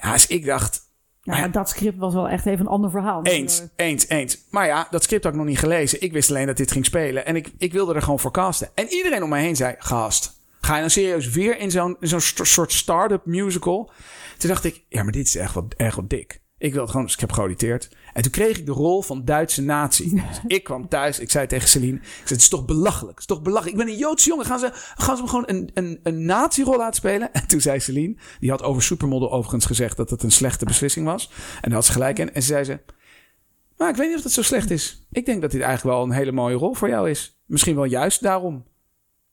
Ja, dus ik dacht, Ja, maar dat script was wel echt even een ander verhaal. Eens, eens, eens. Maar ja, dat script had ik nog niet gelezen. Ik wist alleen dat dit ging spelen. En ik, ik wilde er gewoon voor casten. En iedereen om mij heen zei, gast, ga je dan serieus weer in zo'n zo'n soort start-up musical? Toen dacht ik, ja, maar dit is echt wat, erg wat dik. Ik wil het gewoon, dus ik heb geauditeerd. En toen kreeg ik de rol van Duitse nazi. Dus ik kwam thuis, ik zei tegen Celine, ik zei, het is toch belachelijk, het is toch belachelijk. Ik ben een Joodse jongen, gaan ze, gaan ze me gewoon een, een, een nazi-rol laten spelen? En toen zei Celine, die had over Supermodel overigens gezegd dat het een slechte beslissing was. En daar had ze gelijk in. En ze zei ze, maar ik weet niet of dat zo slecht is. Ik denk dat dit eigenlijk wel een hele mooie rol voor jou is. Misschien wel juist daarom.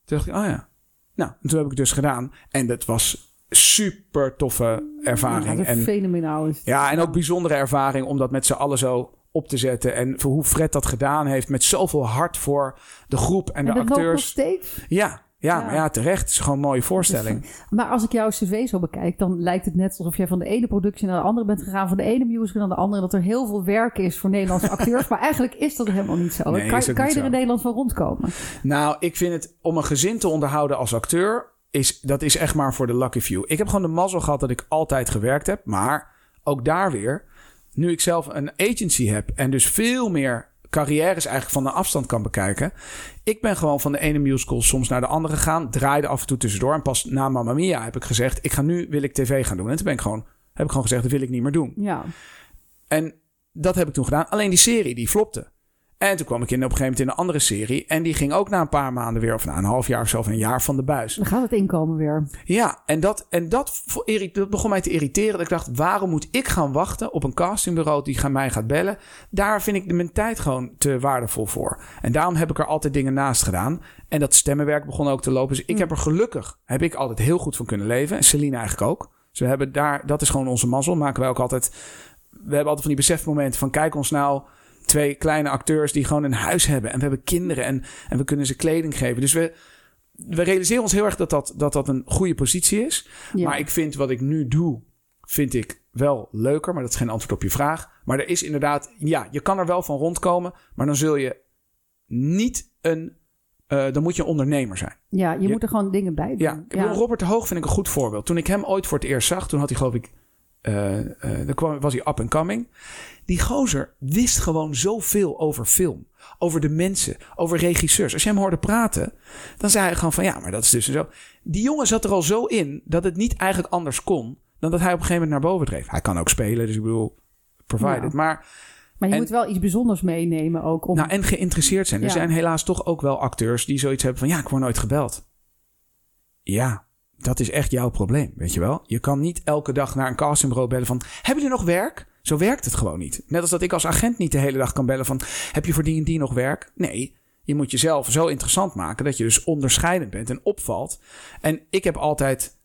Toen dacht ik, oh ja. Nou, en toen heb ik het dus gedaan. En dat was super toffe ervaring. Ja, dat en, fenomenaal is. ja, en ook bijzondere ervaring om dat met z'n allen zo op te zetten. En voor hoe Fred dat gedaan heeft met zoveel hart voor de groep en, En de dat loopt nog acteurs. steeds. Ja, Ja, maar ja, terecht. Het is gewoon een mooie voorstelling. Maar als ik jouw cv zo bekijk, dan lijkt het net alsof jij van de ene productie naar de andere bent gegaan, van de ene musical naar de andere, dat er heel veel werk is voor Nederlandse acteurs. maar eigenlijk is dat helemaal niet zo. Nee, kan niet je er zo. in Nederland van rondkomen? Nou, ik vind het om een gezin te onderhouden als acteur, is, dat is echt maar voor de lucky few. Ik heb gewoon de mazzel gehad dat ik altijd gewerkt heb. Maar ook daar weer, nu ik zelf een agency heb en dus veel meer carrières eigenlijk van de afstand kan bekijken. Ik ben gewoon van de ene musical soms naar de andere gegaan. Draaide af en toe tussendoor. En pas na Mamma Mia heb ik gezegd, ik ga nu, wil ik tv gaan doen. En toen ben ik gewoon, heb ik gewoon gezegd, dat wil ik niet meer doen. Ja. En dat heb ik toen gedaan. Alleen die serie, die flopte. En toen kwam ik in, op een gegeven moment in een andere serie. En die ging ook na een paar maanden weer, of na een half jaar of zo, of een jaar van de buis. Dan gaat het inkomen weer. Ja, en dat, en dat, begon mij te irriteren. Dat ik dacht, waarom moet ik gaan wachten op een castingbureau die mij gaat bellen? Daar vind ik mijn tijd gewoon te waardevol voor. En daarom heb ik er altijd dingen naast gedaan. En dat stemmenwerk begon ook te lopen. Dus ik heb er gelukkig, heb ik altijd heel goed van kunnen leven. En Celine eigenlijk ook. Dus we hebben daar, dat is gewoon onze mazzel. Maken wij ook altijd, we hebben altijd van die besefmomenten van kijk ons nou twee kleine acteurs die gewoon een huis hebben. En we hebben kinderen en, en we kunnen ze kleding geven. Dus we, we realiseren ons heel erg dat dat, dat, dat een goede positie is. Ja. Maar ik vind wat ik nu doe, vind ik wel leuker. Maar dat is geen antwoord op je vraag. Maar er is inderdaad, ja, je kan er wel van rondkomen. Maar dan zul je niet een, eh, dan moet je een ondernemer zijn. Ja, je, Je- moet er gewoon dingen bij doen. Ja, ik bedoel, Robert de Hoog vind ik een goed voorbeeld. Toen ik hem ooit voor het eerst zag, toen had hij geloof ik, dan kwam, was hij up and coming. Die gozer wist gewoon zoveel over film. Over de mensen, over regisseurs. Als je hem hoorde praten, dan zei hij gewoon van ja, maar dat is dus zo. Die jongen zat er al zo in dat het niet eigenlijk anders kon dan dat hij op een gegeven moment naar boven dreef. Hij kan ook spelen, dus ik bedoel, provided. Ja. Maar Maar je En- moet wel iets bijzonders meenemen ook. Om... nou, en geïnteresseerd zijn. Er Ja. zijn helaas toch ook wel acteurs die zoiets hebben van... ja, ik word nooit gebeld. Ja, dat is echt jouw probleem, weet je wel. Je kan niet elke dag naar een castingbureau bellen van... hebben jullie nog werk? Zo werkt het gewoon niet. Net als dat ik als agent niet de hele dag kan bellen van... heb je voor die en die nog werk? Nee, je moet jezelf zo interessant maken... dat je dus onderscheidend bent en opvalt. En ik heb altijd...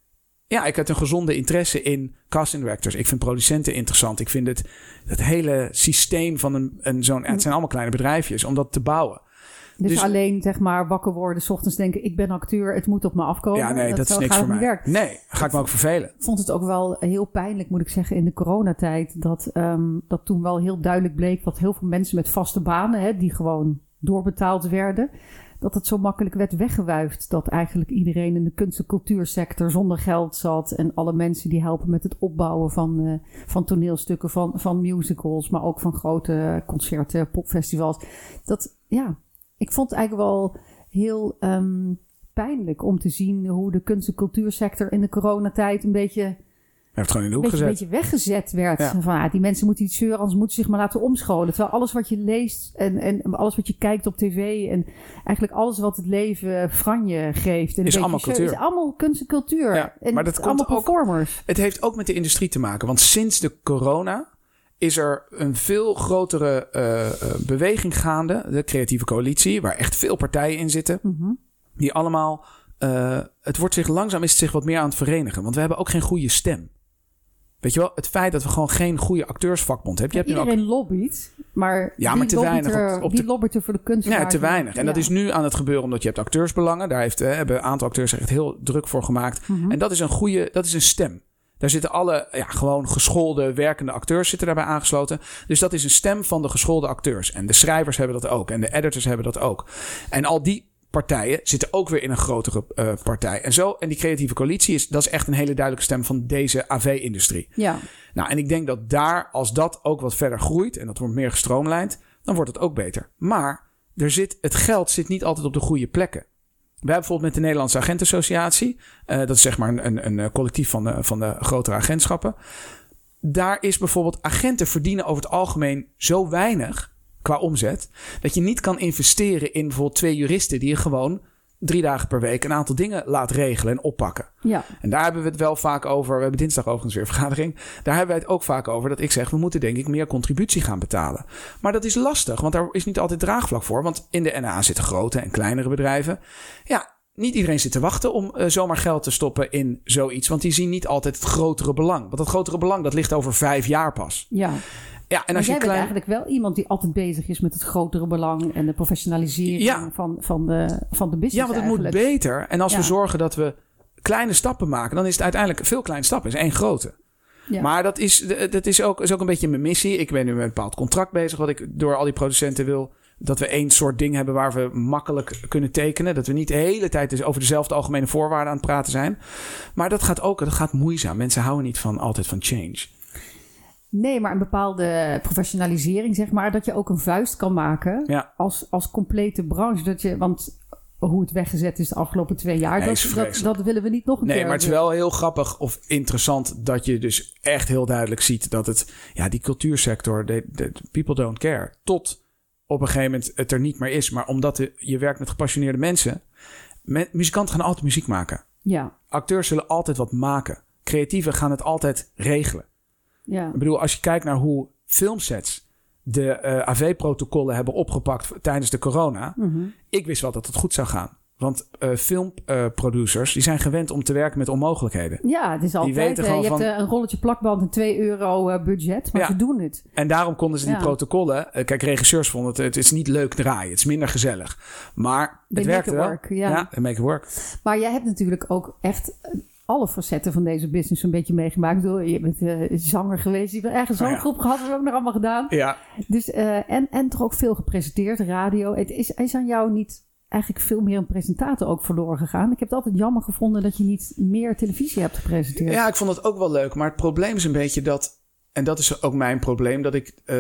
Ja, ik heb een gezonde interesse in casting directors. Ik vind producenten interessant. Ik vind het, het hele systeem van een, een zo'n... het zijn allemaal kleine bedrijfjes om dat te bouwen. Dus, dus- alleen zeg maar wakker worden, 's ochtends denken: ik ben acteur, het moet op me afkomen. ja, nee, dat, is niks voor mij. Nee, ga ik me ook vervelen. Ik vond het ook wel heel pijnlijk, moet ik zeggen, in de coronatijd. Dat, ehm, dat toen wel heel duidelijk bleek dat heel veel mensen met vaste banen, hè, die gewoon doorbetaald werden, dat het zo makkelijk werd weggewuifd. Dat eigenlijk iedereen in de kunst- en cultuursector zonder geld zat. En alle mensen die helpen met het opbouwen van, eh, van toneelstukken, van, van musicals, maar ook van grote concerten, popfestivals. Dat, ja, ik vond het eigenlijk wel heel ehm, pijnlijk om te zien hoe de kunst- en cultuursector in de coronatijd een beetje heeft gewoon in de een hoek beetje, gezet. beetje weggezet werd. Ja. Van, ah, die mensen moeten iets zeuren, anders moeten ze zich maar laten omscholen. Terwijl alles wat je leest en, en alles wat je kijkt op tv... en eigenlijk alles wat het leven franje geeft... En een Is allemaal cultuur. is allemaal kunst en cultuur. Ja, en maar dat is allemaal komt ook- performers. Het heeft ook met de industrie te maken. Want sinds de corona is er een veel grotere eh, eh, beweging gaande. De creatieve coalitie, waar echt veel partijen in zitten. Mhm. Die allemaal... eh, het wordt zich langzaam is het zich wat meer aan het verenigen. Want we hebben ook geen goede stem. Weet je wel, het feit dat we gewoon geen goede acteursvakbond hebben. Je hebt nu ook Iedereen lobbyt, maar, Ja, maar te weinig Er, op- de- lobbyt er voor de kunst? Nee, te weinig. En dat Ja. is nu aan het gebeuren omdat je hebt acteursbelangen. Daar heeft, eh, hebben een aantal acteurs zich echt heel druk voor gemaakt. Mhm. En dat is een goede, dat is een stem. Daar zitten alle ja, gewoon geschoolde werkende acteurs zitten daarbij aangesloten. Dus dat is een stem van de geschoolde acteurs. En de schrijvers hebben dat ook. En de editors hebben dat ook. En al die partijen zitten ook weer in een grotere eh, partij. En zo, en die creatieve coalitie is, dat is echt een hele duidelijke stem van deze AV-industrie. Ja, Nou, en ik denk dat daar, als dat ook wat verder groeit en dat wordt meer gestroomlijnd, dan wordt het ook beter. Maar er zit, het geld zit niet altijd op de goede plekken. We hebben bijvoorbeeld met de Nederlandse Agentenassociatie, eh, dat is zeg maar een, een, een eh, collectief van de, van de grotere agentschappen. Daar is bijvoorbeeld agenten verdienen over het algemeen zo weinig qua omzet, dat je niet kan investeren in bijvoorbeeld twee juristen die je gewoon drie dagen per week een aantal dingen laat regelen en oppakken. ja. En daar hebben we het wel vaak over. We hebben dinsdag overigens weer een vergadering. Daar hebben wij het ook vaak over. Dat ik zeg, we moeten denk ik meer contributie gaan betalen. Maar dat is lastig, want daar is niet altijd draagvlak voor. Want in de NA zitten grote en kleinere bedrijven. Ja, niet iedereen zit te wachten om eh, zomaar geld te stoppen in zoiets. Want die zien niet altijd het grotere belang. Want dat grotere belang, dat ligt over vijf jaar pas. ja. Ja, en Maar als je jij klein... bent eigenlijk wel iemand die altijd bezig is met het grotere belang en de professionalisering Ja. van, van, de, van de business. Ja, want het moet beter. En als we zorgen dat we kleine stappen maken, dan is het uiteindelijk veel kleine stappen. is één grote. Ja. Maar dat, is, dat is, ook, is ook een beetje mijn missie. Ik ben nu met een bepaald contract bezig, wat ik door al die producenten wil. Dat we één soort ding hebben waar we makkelijk kunnen tekenen. Dat we niet de hele tijd dus over dezelfde algemene voorwaarden aan het praten zijn. Maar dat gaat ook dat gaat moeizaam. Mensen houden niet van altijd van change. Nee, maar een bepaalde professionalisering, zeg maar. Dat je ook een vuist kan maken Ja. als, als complete branche. Dat je, want hoe het weggezet is de afgelopen twee jaar, Nee, dat, dat, willen we niet nog een Nee, keer. maar het is wel heel grappig of interessant dat je dus echt heel duidelijk ziet dat het, ja, die cultuursector, de, de, people don't care. Tot op een gegeven moment het er niet meer is. Maar omdat de- je werkt met gepassioneerde mensen, me- muzikanten gaan altijd muziek maken. Ja, Acteurs zullen altijd wat maken. Creatieven gaan het altijd regelen. Ja. Ik bedoel, als je kijkt naar hoe filmsets de eh, AV-protocollen hebben opgepakt tijdens de corona. Mhm. Ik wist wel dat het goed zou gaan. Want eh filmproducers die zijn gewend om te werken met onmogelijkheden. Ja, het is altijd. eh, je van- hebt een rolletje plakband en 2 euro budget, maar Ja. ze doen het. En daarom konden ze die Ja. protocollen. kijk, regisseurs vonden het, het is niet leuk draaien. Het is minder gezellig. Maar They het werkte it wel. ja. ja, make it work. Maar jij hebt natuurlijk ook echt alle facetten van deze business een beetje meegemaakt. Ik bedoel, Je bent eh, zanger geweest, je hebt een eigen Oh ja. zanggroep gehad, dat hebben we ook nog allemaal gedaan. Ja, Dus, eh, en, en toch ook veel gepresenteerd, radio. Het is, is aan jou niet eigenlijk veel meer een presentator ook verloren gegaan? Ik heb het altijd jammer gevonden dat je niet meer televisie hebt gepresenteerd. ja, ik vond het ook wel leuk. Maar het probleem is een beetje dat. En dat is ook mijn probleem. Dat ik eh,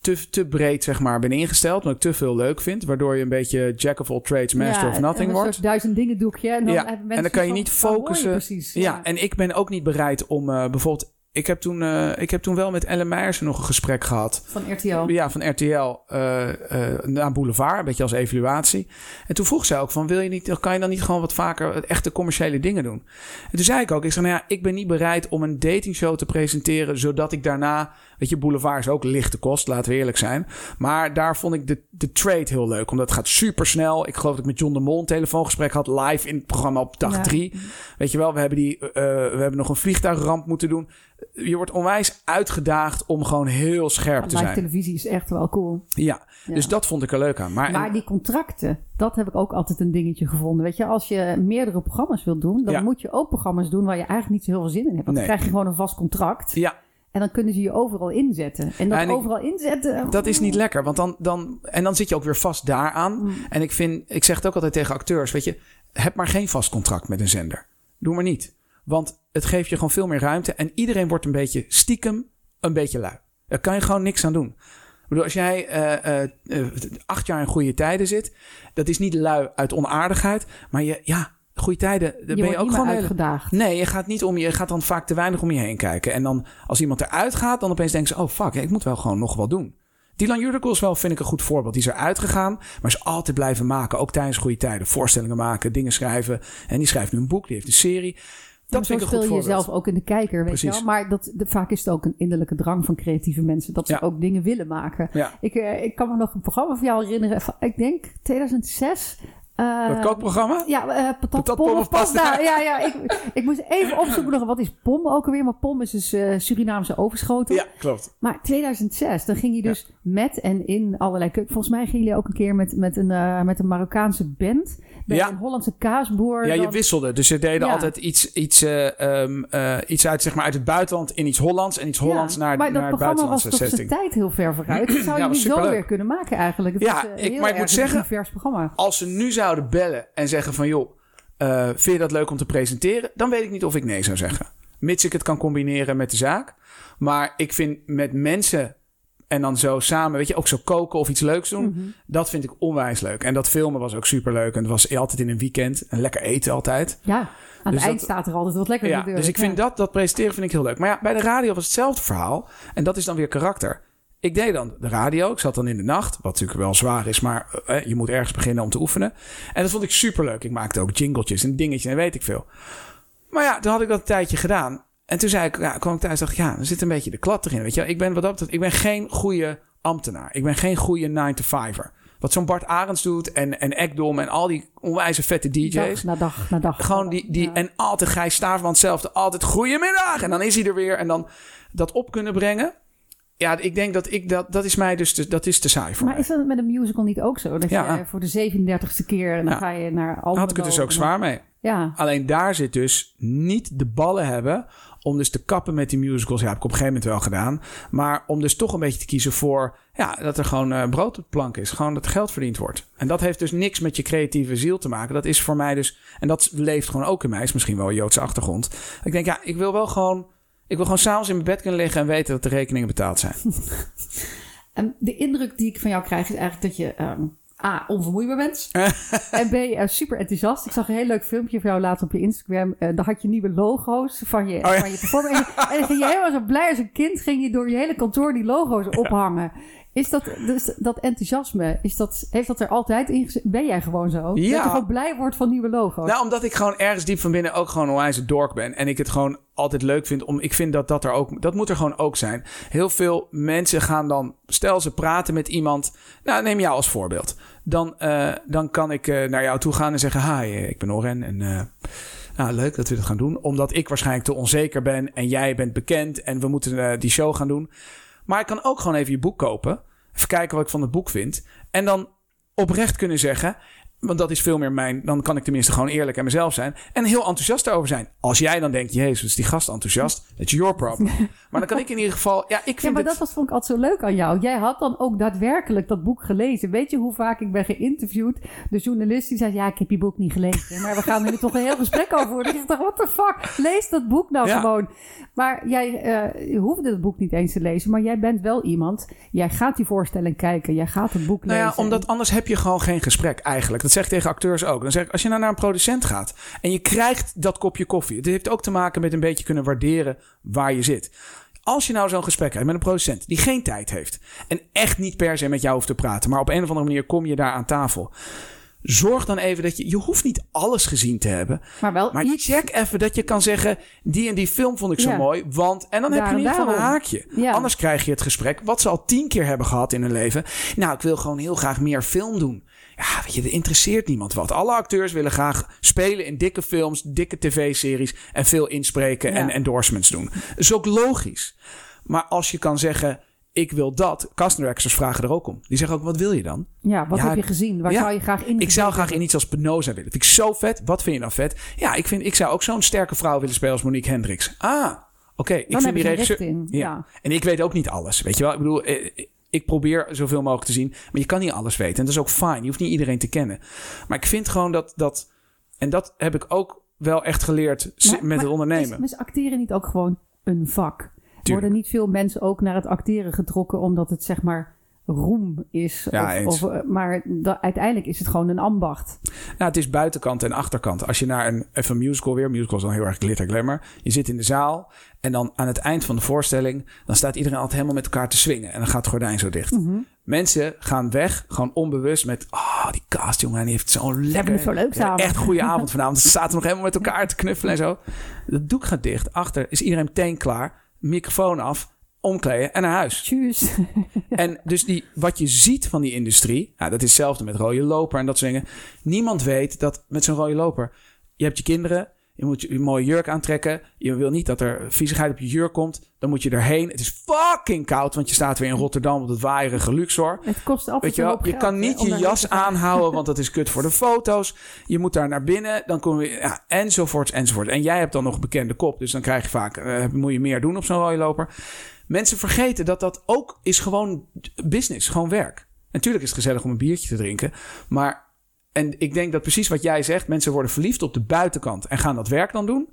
te, te breed zeg maar, ben ingesteld. Omdat ik te veel leuk vind. Waardoor je een beetje jack of all trades, master Ja, of nothing wordt. duizend dingen doekje. En dan, Ja, en dan kan je niet je focussen. Ja, en ik ben ook niet bereid om eh, bijvoorbeeld. Ik heb, toen, eh, ik heb toen wel met Ellen Meijersen nog een gesprek gehad. Van RTL. Ja, van RTL eh, eh, naar Boulevard, een beetje als evaluatie. En toen vroeg zij ook van, wil je niet, kan je dan niet gewoon wat vaker echte commerciële dingen doen? En toen zei ik ook, ik zei, nou ja, ik ben niet bereid om een datingshow te presenteren, zodat ik daarna, weet je, Boulevard is ook lichte kost, laten we eerlijk zijn. Maar daar vond ik de, de trade heel leuk, omdat het gaat super snel. Ik geloof dat ik met John de Mol een telefoongesprek had, live in het programma op dag Ja. drie. Weet je wel, we hebben, die, we hebben nog een vliegtuigramp moeten doen. Je wordt onwijs uitgedaagd om gewoon heel scherp te Live zijn. televisie is echt wel cool. Ja, Ja. dus dat vond ik er leuk aan. Maar, Maar die contracten, dat heb ik ook altijd een dingetje gevonden. Weet je, als je meerdere programma's wilt doen, dan Ja. moet je ook programma's doen waar je eigenlijk niet zo heel veel zin in hebt. Want Nee. dan krijg je gewoon een vast contract. ja, En dan kunnen ze je overal inzetten. En dat En ik- overal inzetten. dat is niet lekker. Want dan, dan, en dan zit je ook weer vast daaraan. Mm. En ik vind, ik zeg het ook altijd tegen acteurs, weet je, heb maar geen vast contract met een zender. Doe maar niet. Want het geeft je gewoon veel meer ruimte. En iedereen wordt een beetje stiekem een beetje lui. Daar kan je gewoon niks aan doen. Ik bedoel, als jij eh, eh, eh, acht jaar in goede tijden zit, dat is niet lui uit onaardigheid. Maar je, ja, goede tijden, daar je ben je ook gewoon hele- uitgedaagd. Nee, je gaat niet om je, je gaat dan vaak te weinig om je heen kijken. En dan als iemand eruit gaat, dan opeens denken ze: oh fuck, ik moet wel gewoon nog wat doen. Dylan Jurdical is wel, vind ik, een goed voorbeeld. Die is eruit gegaan, maar is altijd blijven maken. Ook tijdens goede tijden. Voorstellingen maken, dingen schrijven. En die schrijft nu een boek, die heeft een serie. Dat vind ik een goed je voorbeeld. jezelf ook in de kijker, weet je wel. Maar dat, de- vaak is het ook een innerlijke drang van creatieve mensen. Dat ze Ja. ook dingen willen maken. Ja. Ik, eh, ik kan me nog een programma van jou herinneren. van, ik denk 2006. eh, Dat kookprogramma? Ja, eh patat, Patat, pom pom of pasta. pasta. Ja, ja, ik, ik moest even opzoeken nog wat is pom ook alweer. Maar pom is dus eh, Surinaamse overschotel. Ja, klopt. Maar 2006, dan ging hij dus met en in allerlei. Volgens mij gingen jullie ook een keer met, met, een, met een Marokkaanse band. Bij Ja. een Hollandse kaasboer. Ja, je dan- wisselde. Dus ze deden Ja. altijd iets, iets, eh, ehm, eh, iets uit, zeg maar, uit het buitenland in iets Hollands. En iets Hollands Ja, naar, maar naar dat het programma was buitenlandse toch zijn setting. tijd heel ver vooruit. Dat zou je was zo weer kunnen maken eigenlijk. Het Ja, was, eh, ik- maar ik moet zeggen-. Als ze nu zouden bellen en zeggen van... joh, vind je dat leuk om te presenteren? Dan weet ik niet of ik nee zou zeggen. Mits ik het kan combineren met de zaak. Maar ik vind met mensen en dan zo samen... weet je, ook zo koken of iets leuks doen... Mhm. dat vind ik onwijs leuk. En dat filmen was ook superleuk. En het was altijd in een weekend. En lekker eten altijd. Ja, aan Dus het eind dat- staat er altijd wat lekker Ja, natuurlijk. dus ik vind Ja. dat, dat presenteren vind ik heel leuk. Maar ja, bij de radio was hetzelfde verhaal. En dat is dan weer karakter. Ik deed dan de radio. Ik zat dan in de nacht. Wat natuurlijk wel zwaar is. Maar eh, je moet ergens beginnen om te oefenen. En dat vond ik superleuk. Ik maakte ook jingletjes en dingetjes en weet ik veel. Maar ja, toen had ik dat een tijdje gedaan. En toen zei ik, ja, kwam ik thuis dacht ja, er zit een beetje de klad erin. Weet je, ik ben wat dat betreft, ik ben geen goede ambtenaar. Ik ben geen goede 9-to-5er. Wat zo'n Bart Arends doet en, en Ekdom en al die onwijze vette DJ's. Dag na dag na dag. Gewoon die, die Ja. en altijd Gijs Staverman hetzelfde. Altijd goedemiddag. En dan is hij er weer. En dan dat op kunnen brengen. ja, ik denk dat ik dat, dat is mij dus te, dat is te saai voor Maar mij. is dat met een musical niet ook zo? Dat Ja. je voor de 37ste keer en dan Ja. ga je naar Almelo. had ik het dus ook zwaar mee. Ja, Alleen daar zit dus niet de ballen hebben om dus te kappen met die musicals. Ja, heb ik op een gegeven moment wel gedaan. Maar om dus toch een beetje te kiezen voor ja, dat er gewoon eh, brood op plank is. Gewoon dat geld verdiend wordt. En dat heeft dus niks met je creatieve ziel te maken. Dat is voor mij dus, en dat leeft gewoon ook in mij, is misschien wel een Joodse achtergrond. Ik denk, ja, ik wil wel gewoon, ik wil gewoon s'avonds in mijn bed kunnen liggen en weten dat de rekeningen betaald zijn. en de indruk die ik van jou krijg is eigenlijk dat je ehm, A, onvermoeibaar bent. en B, eh, super enthousiast. Ik zag een heel leuk filmpje van jou later op je Instagram. Eh daar had je nieuwe logo's van je, Oh ja. van je performer. En, en dan ging je helemaal zo blij als een kind. Ging je door je hele kantoor die logo's ophangen. Is dat, dus dat enthousiasme, is dat, heeft dat er altijd in? Ben jij gewoon zo? Dat je Ja. gewoon blij wordt van nieuwe logo's? Nou, omdat ik gewoon ergens diep van binnen ook gewoon een wijze dork ben. En ik het gewoon altijd leuk vind om. Ik vind dat dat er ook. Dat moet er gewoon ook zijn. Heel veel mensen gaan dan. Stel ze praten met iemand. Nou, neem jou als voorbeeld. Dan, eh, dan kan ik eh, naar jou toe gaan en zeggen: Hi, eh, ik ben Oren. En. nou, leuk dat we dit gaan doen. Omdat ik waarschijnlijk te onzeker ben. En jij bent bekend. En we moeten die show gaan doen. Maar ik kan ook gewoon even je boek kopen. Even kijken wat ik van het boek vind. En dan oprecht kunnen zeggen. Want dat is veel meer mijn. Dan kan ik tenminste gewoon eerlijk en mezelf zijn. En heel enthousiast daarover zijn. Als jij dan denkt: Jezus, is die gast enthousiast? That's your problem. maar dan kan ik in ieder geval. Ja, ik Ja, vind maar het. dat was, vond ik altijd zo leuk aan jou. Jij had dan ook daadwerkelijk dat boek gelezen. Weet je hoe vaak ik ben geïnterviewd? De journalist die zei, ja, ik heb je boek niet gelezen. Maar we gaan er nu toch een heel gesprek over voeren. Ik dacht, what the fuck? Lees dat boek nou Ja. gewoon. Maar jij eh, je hoefde het boek niet eens te lezen. Maar jij bent wel iemand. Jij gaat die voorstelling kijken. Jij gaat het boek Nou lezen. ja, omdat anders heb je gewoon geen gesprek eigenlijk. Dat zeg ik tegen acteurs ook. Dan zeg ik, als je nou naar een producent gaat en je krijgt dat kopje koffie. Het heeft ook te maken met een beetje kunnen waarderen waar je zit. Als je nou zo'n gesprek hebt met een producent die geen tijd heeft en echt niet per se met jou hoeft te praten, maar op een of andere manier kom je daar aan tafel. Zorg dan even dat je, je hoeft niet alles gezien te hebben, Maar wel maar iets. check even dat je kan zeggen, die en die film vond ik zo Ja. mooi, want... En dan heb je in ieder geval een haakje. Ja. Anders krijg je het gesprek, wat ze al tien keer hebben gehad in hun leven. Nou, ik wil gewoon heel graag meer film doen. Ja, weet je, er interesseert niemand wat. Alle acteurs willen graag spelen in dikke films, dikke tv-series... en veel inspreken Ja. en endorsements doen. Dat is ook logisch. Maar als je kan zeggen, ik wil dat... Casting directors vragen er ook om. Die zeggen ook, wat wil je dan? Ja, wat Ja, heb je gezien? Waar ja. zou je graag in Ik zou graag in iets als Spinoza willen. Vind ik zo vet. Wat vind je dan vet? Ja, ik, vind, ik zou ook zo'n sterke vrouw willen spelen als Monique Hendricks. Ah, oké. Ik vind heb die regisseur... Ja. ja. En ik weet ook niet alles. Weet je wel? Ik bedoel, eh, ik probeer zoveel mogelijk te zien. Maar je kan niet alles weten. En dat is ook fijn. Je hoeft niet iedereen te kennen. Maar ik vind gewoon dat... dat en dat heb ik ook wel echt geleerd Maar- met maar het ondernemen. Is, acteren niet ook gewoon een vak? Tuurlijk. Worden niet veel mensen ook naar het acteren getrokken omdat het zeg maar roem is? Ja, of, eh, maar da- uiteindelijk is het gewoon een ambacht. Nou, het is buitenkant en achterkant. Als je naar een, even musical weer... Musical is dan heel erg glitter glamour. Je zit in de zaal en dan aan het eind van de voorstelling... dan staat iedereen altijd helemaal met elkaar te swingen. En dan gaat het gordijn zo dicht. Mhm. Mensen gaan weg, gewoon onbewust met... Oh, die cast, jongen, die heeft zo'n lekker... zo leuk ja. Echt goede avond vanavond. Ze zaten nog helemaal met elkaar te knuffelen en zo. Dat doek gaat dicht. Achter is iedereen meteen klaar. Microfoon af, omkleden en naar huis. Tjus. En dus die, wat je ziet van die industrie, nou, dat is hetzelfde met rode loper en dat soort dingen. Niemand weet dat met zo'n rode loper, je hebt je kinderen, je moet je mooie jurk aantrekken. Je wil niet dat er viezigheid op je jurk komt. Dan moet je erheen. Het is fucking koud, want je staat weer in Rotterdam op het waaierige Luxor. Het kost altijd Weet je wel, je geld, kan niet je jas aanhouden, want dat is kut voor de foto's. Je moet daar naar binnen, dan kom je, ja, enzovoorts, enzovoort. En jij hebt dan nog een bekende kop, dus dan krijg je vaak, eh, moet je meer doen op zo'n rode loper. Mensen vergeten dat dat ook is gewoon business, gewoon werk. Natuurlijk is het gezellig om een biertje te drinken, maar en ik denk dat precies wat jij zegt, mensen worden verliefd op de buitenkant en gaan dat werk dan doen.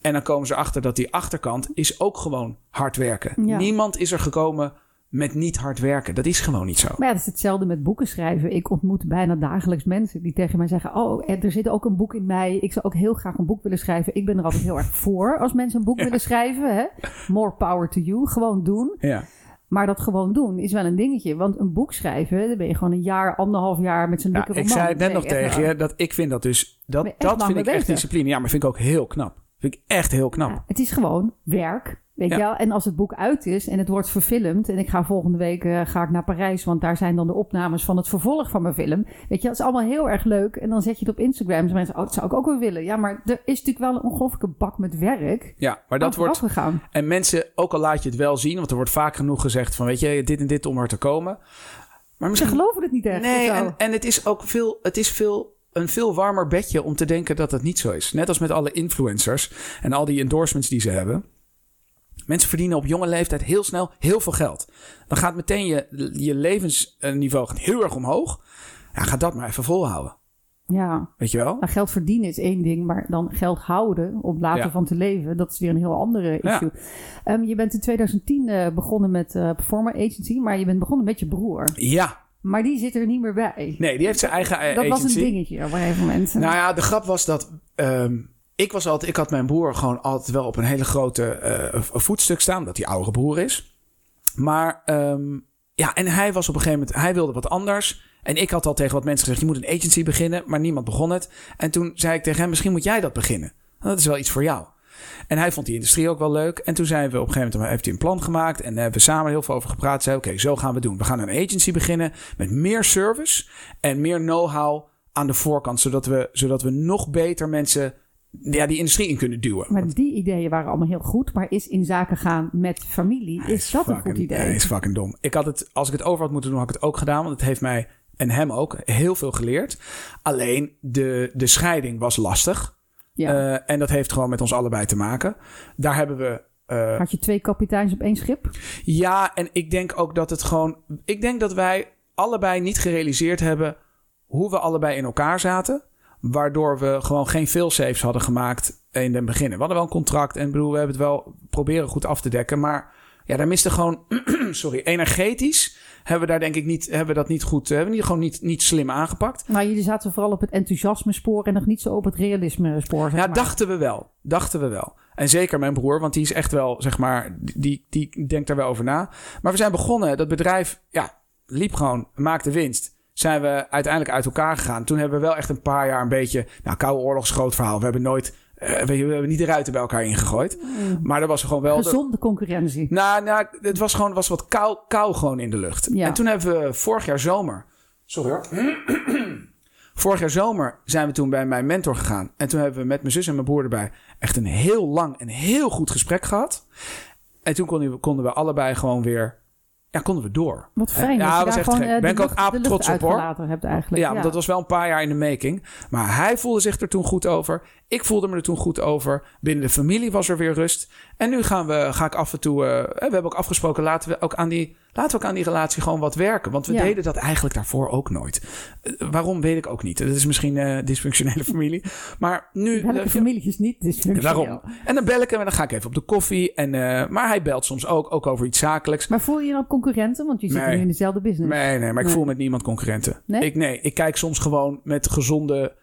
En dan komen ze achter dat die achterkant is ook gewoon hard werken. Ja. Niemand is er gekomen met niet hard werken. Dat is gewoon niet zo. Maar ja, dat is hetzelfde met boeken schrijven. Ik ontmoet bijna dagelijks mensen die tegen mij zeggen: Oh, er zit ook een boek in mij. Ik zou ook heel graag een boek willen schrijven. Ik ben er altijd heel erg voor als mensen een boek willen schrijven. Hè? More power to you. Gewoon doen. Ja. Maar dat gewoon doen is wel een dingetje. Want een boek schrijven, dan ben je gewoon een jaar, anderhalf jaar met zo'n Ja, dikke ik roman. zei het net Nee, nog tegen je, dat ik vind dat dus, dat, dat vind ik echt discipline. Ja, maar vind ik ook heel knap. Vind ik echt heel knap. Ja, het is gewoon werk. Weet je wel? En als het boek uit is en het wordt verfilmd en ik ga volgende week uh, ga ik naar Parijs, want daar zijn dan de opnames van het vervolg van mijn film. Weet je, dat is allemaal heel erg leuk. En dan zet je het op Instagram. Dus mensen, oh, dat zou ik ook wel willen. Ja, maar er is natuurlijk wel een ongelooflijke bak met werk. Ja, maar dat wordt. Afgegaan. En mensen, ook al laat je het wel zien, want er wordt vaak genoeg gezegd van, weet je, dit en dit om er te komen. Maar misschien Ze geloven het niet echt. Nee, en, en het is ook veel, het is veel een veel warmer bedje om te denken dat het niet zo is. Net als met alle influencers en al die endorsements die ze hebben. Mensen verdienen op jonge leeftijd heel snel heel veel geld. Dan gaat meteen je, je levensniveau heel erg omhoog. Ja, ga dat maar even volhouden. Ja. Weet je wel? Nou, geld verdienen is één ding, maar dan geld houden om later van te leven, dat is weer een heel andere issue. Ehm, je bent in 2010 uh, eh, begonnen met uh, Performer Agency, maar je bent begonnen met je broer. Ja. Maar die zit er niet meer bij. Nee, die heeft zijn eigen dat agency. was een dingetje op een gegeven moment. Nou ja, de grap was dat um, ik was altijd, ik had mijn broer gewoon altijd wel op een hele grote uh, voetstuk staan, dat hij oudere broer is. Maar um, ja, en hij was op een gegeven moment, hij wilde wat anders. En ik had al tegen wat mensen gezegd, je moet een agency beginnen, maar niemand begon het. En toen zei ik tegen hem, misschien moet jij dat beginnen. Dat is wel iets voor jou. En hij vond die industrie ook wel leuk. En toen zijn we op een gegeven moment, heeft hij een plan gemaakt. En hebben we samen heel veel over gepraat. Zei, oké, zo gaan we doen. We gaan een agency beginnen met meer service en meer know-how aan de voorkant. Zodat we, zodat we nog beter mensen ja, die industrie in kunnen duwen. Maar die ideeën waren allemaal heel goed. Maar is in zaken gaan met familie, is, dat een goed idee? Nee, is fucking dom. Ik had het, als ik het over had moeten doen, had ik het ook gedaan. Want het heeft mij en hem ook heel veel geleerd. Alleen de, de scheiding was lastig. Ja. Uh, en dat heeft gewoon met ons allebei te maken. Daar hebben we. Uh, Had je twee kapiteins op één schip? Ja, en ik denk ook dat het gewoon. Ik denk dat wij allebei niet gerealiseerd hebben hoe we allebei in elkaar zaten. Waardoor we gewoon geen saves hadden gemaakt in het begin. We hadden wel een contract en bedoel, we hebben het wel proberen goed af te dekken. Maar ja, daar miste gewoon, sorry, energetisch hebben we daar denk ik niet, hebben we dat niet goed, hebben we niet, gewoon niet, niet slim aangepakt. Maar jullie zaten vooral op het enthousiasme spoor en nog niet zo op het realisme spoor. ja, dachten we wel. Dachten we wel. En zeker mijn broer, want die is echt wel, zeg maar, die, die denkt daar wel over na. Maar we zijn begonnen, dat bedrijf, ja, liep gewoon, maakte winst zijn we uiteindelijk uit elkaar gegaan. Toen hebben we wel echt een paar jaar een beetje... Nou, Koude Oorlogsgroot verhaal. We hebben nooit... Uh, we, hebben niet de ruiten bij elkaar ingegooid. Mm. Maar er was gewoon wel... Gezonde concurrentie. Nou, nou, het was gewoon was wat kou, kou gewoon in de lucht. Ja. En toen hebben we vorig jaar zomer... Sorry hoor. vorig jaar zomer zijn we toen bij mijn mentor gegaan. En toen hebben we met mijn zus en mijn broer erbij... echt een heel lang en heel goed gesprek gehad. En toen konden we, konden we allebei gewoon weer ja, konden we door. Wat fijn. Ja, dat was echt gewoon, uh, Ben ik ook aap trots op hoor. Hebt eigenlijk. Ja, ja, dat was wel een paar jaar in de making. Maar hij voelde zich er toen goed over. Ik voelde me er toen goed over. Binnen de familie was er weer rust. En nu gaan we, ga ik af en toe. Uh, we hebben ook afgesproken, laten we ook aan die Laten we ook aan die relatie gewoon wat werken. Want we deden dat eigenlijk daarvoor ook nooit. Uh, waarom weet ik ook niet. Dat is misschien een uh, dysfunctionele familie. Maar nu. Welke uh, familie is niet dysfunctioneel? Waarom? En dan bel ik hem en dan ga ik even op de koffie. En, maar hij belt soms ook, ook over iets zakelijks. Maar voel je je dan concurrenten? Want je zit nu in dezelfde business. Nee, nee, maar ik voel met niemand concurrenten. Nee? Ik, nee, ik kijk soms gewoon met gezonde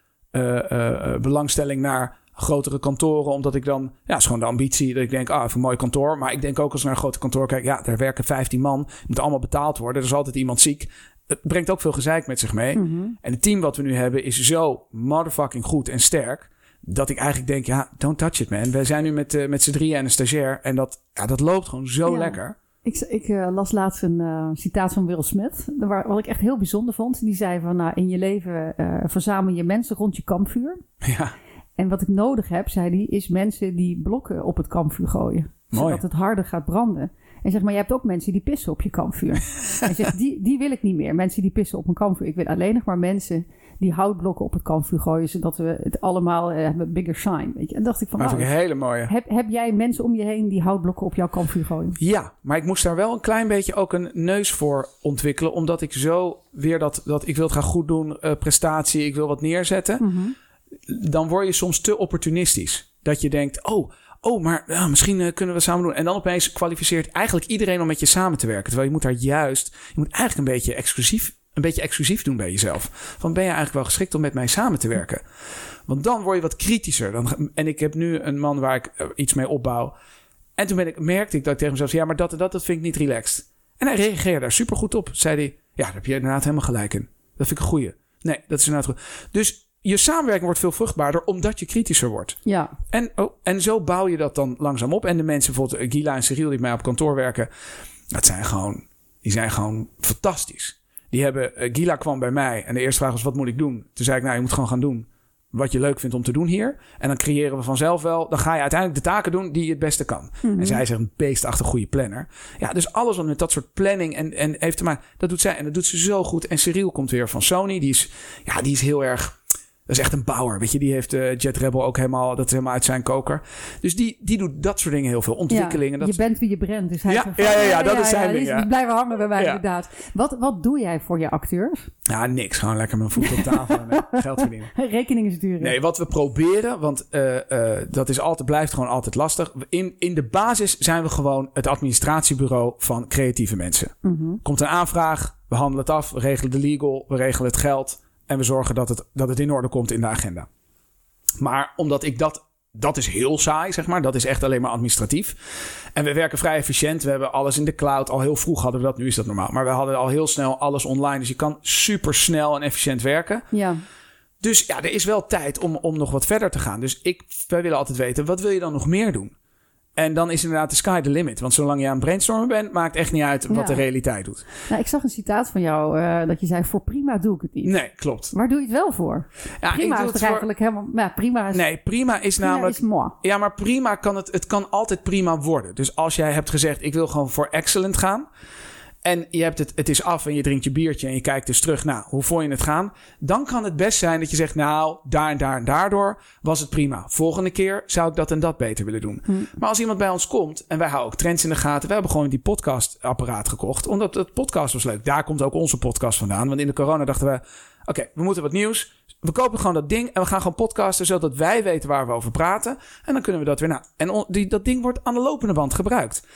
belangstelling naar grotere kantoren. Omdat ik dan, ja, is gewoon de ambitie dat ik denk, ah, even een mooi kantoor. Maar ik denk ook als naar een grote kantoor kijk, ja, daar werken 15 man. Moet allemaal betaald worden. Er is altijd iemand ziek. Het brengt ook veel gezeik met zich mee. Mhm. En het team wat we nu hebben is zo motherfucking goed en sterk. Dat ik eigenlijk denk, ja, don't touch it, man. We zijn nu met, uh, met z'n drieën en een stagiair. En dat, ja, dat loopt gewoon zo lekker. Ik, ik uh, las laatst een uh, citaat van Will Smith, waar, wat ik echt heel bijzonder vond. Die zei van, nou, in je leven verzamel je mensen rond je kampvuur. Ja. En wat ik nodig heb, zei hij, is mensen die blokken op het kampvuur gooien. Mooi. Zodat het harder gaat branden. En zeg maar, je hebt ook mensen die pissen op je kampvuur. en zegt, die, die wil ik niet meer. Mensen die pissen op een kampvuur. Ik wil alleen nog maar mensen die houtblokken op het kampvuur gooien. Zodat we het allemaal uh, hebben bigger shine. Weet je? En dacht ik van, nou, een hele mooie. Heb, heb jij mensen om je heen die houtblokken op jouw kampvuur gooien? Ja, maar ik moest daar wel een klein beetje ook een neus voor ontwikkelen. Omdat ik zo weer dat, dat ik wil het gaan goed doen, uh, prestatie, ik wil wat neerzetten. Mm dan word je soms te opportunistisch. Dat je denkt, oh, oh maar ja, misschien uh, kunnen we samen doen. En dan opeens kwalificeert eigenlijk iedereen om met je samen te werken. Terwijl je moet daar juist, je moet eigenlijk een beetje exclusief, een beetje exclusief doen bij jezelf. Van ben je eigenlijk wel geschikt om met mij samen te werken? Want dan word je wat kritischer. Dan, en ik heb nu een man waar ik uh, iets mee opbouw. En toen ben ik, merkte ik dat ik tegen mezelf zei, ja, maar dat en dat, dat vind ik niet relaxed. En hij reageerde daar super goed op. Zei hij, ja, daar heb je inderdaad helemaal gelijk in. Dat vind ik een goeie. Nee, dat is inderdaad goed. Dus je samenwerking wordt veel vruchtbaarder omdat je kritischer wordt. Ja. En, oh, en zo bouw je dat dan langzaam op. En de mensen, bijvoorbeeld eh, Gila en Cyril, die bij mij op kantoor werken, dat zijn gewoon, die zijn gewoon fantastisch. Die hebben, uh, Gila kwam bij mij en de eerste vraag was: wat moet ik doen? Toen zei ik: Nou, je moet gewoon gaan doen wat je leuk vindt om te doen hier. En dan creëren we vanzelf wel. Dan ga je uiteindelijk de taken doen die je het beste kan. En zij is een beestachtig goede planner. Ja, dus alles wat met dat soort planning en, en heeft te maken. Dat doet zij en dat doet ze zo goed. En Cyril komt weer van Sony. Die is, ja, die is heel erg dat is echt een bouwer. Weet je, die heeft uh, Jet Rebel ook helemaal, dat is helemaal uit zijn koker. Dus die, die doet dat soort dingen heel veel. Ontwikkelingen. Ja, je bent wie je bent. Dus hij ja, ja, ja, ja, dat is zijn ding. Die, blijven hangen bij mij inderdaad. Wat, wat doe jij voor je acteurs? Ja, niks. Gewoon lekker mijn voet op tafel en uh, geld verdienen. Rekeningen sturen. Nee, wat we proberen, want uh, dat is altijd, blijft gewoon altijd lastig. In, in de basis zijn we gewoon het administratiebureau van creatieve mensen. Mm -hmm. Komt een aanvraag, we handelen het af, we regelen de legal, we regelen het geld. En we zorgen dat het, dat het in orde komt in de agenda. Maar omdat ik dat. Dat is heel saai, zeg maar. Dat is echt alleen maar administratief. En we werken vrij efficiënt. We hebben alles in de cloud. Al heel vroeg hadden we dat. Nu is dat normaal. Maar we hadden al heel snel alles online. Dus je kan super snel en efficiënt werken. Ja. Dus ja, er is wel tijd om, om nog wat verder te gaan. Dus ik, wij willen altijd weten, wat wil je dan nog meer doen? En dan is inderdaad de sky the limit. Want zolang je aan het brainstormen bent, maakt echt niet uit wat ja. de realiteit doet. Nou, ik zag een citaat van jou uh, dat je zei: Voor prima doe ik het niet. Nee, klopt. Waar doe je het wel voor? Ja, prima is toch voor... eigenlijk helemaal. Ja, prima is. Nee, prima is prima namelijk. Is. Ja, maar prima kan het. Het kan altijd prima worden. Dus als jij hebt gezegd: Ik wil gewoon voor excellent gaan. En je hebt het, het is af en je drinkt je biertje en je kijkt dus terug. Nou, hoe vond je het gaan? Dan kan het best zijn dat je zegt, nou, daar en daar en daardoor was het prima. Volgende keer zou ik dat en dat beter willen doen. Hm. Maar als iemand bij ons komt en wij houden ook trends in de gaten. We hebben gewoon die podcastapparaat gekocht. Omdat het podcast was leuk. Daar komt ook onze podcast vandaan. Want in de corona dachten we, oké, we moeten wat nieuws. We kopen gewoon dat ding en we gaan gewoon podcasten zodat wij weten waar we over praten. En dan kunnen we dat weer na. En die, dat ding wordt aan de lopende band gebruikt.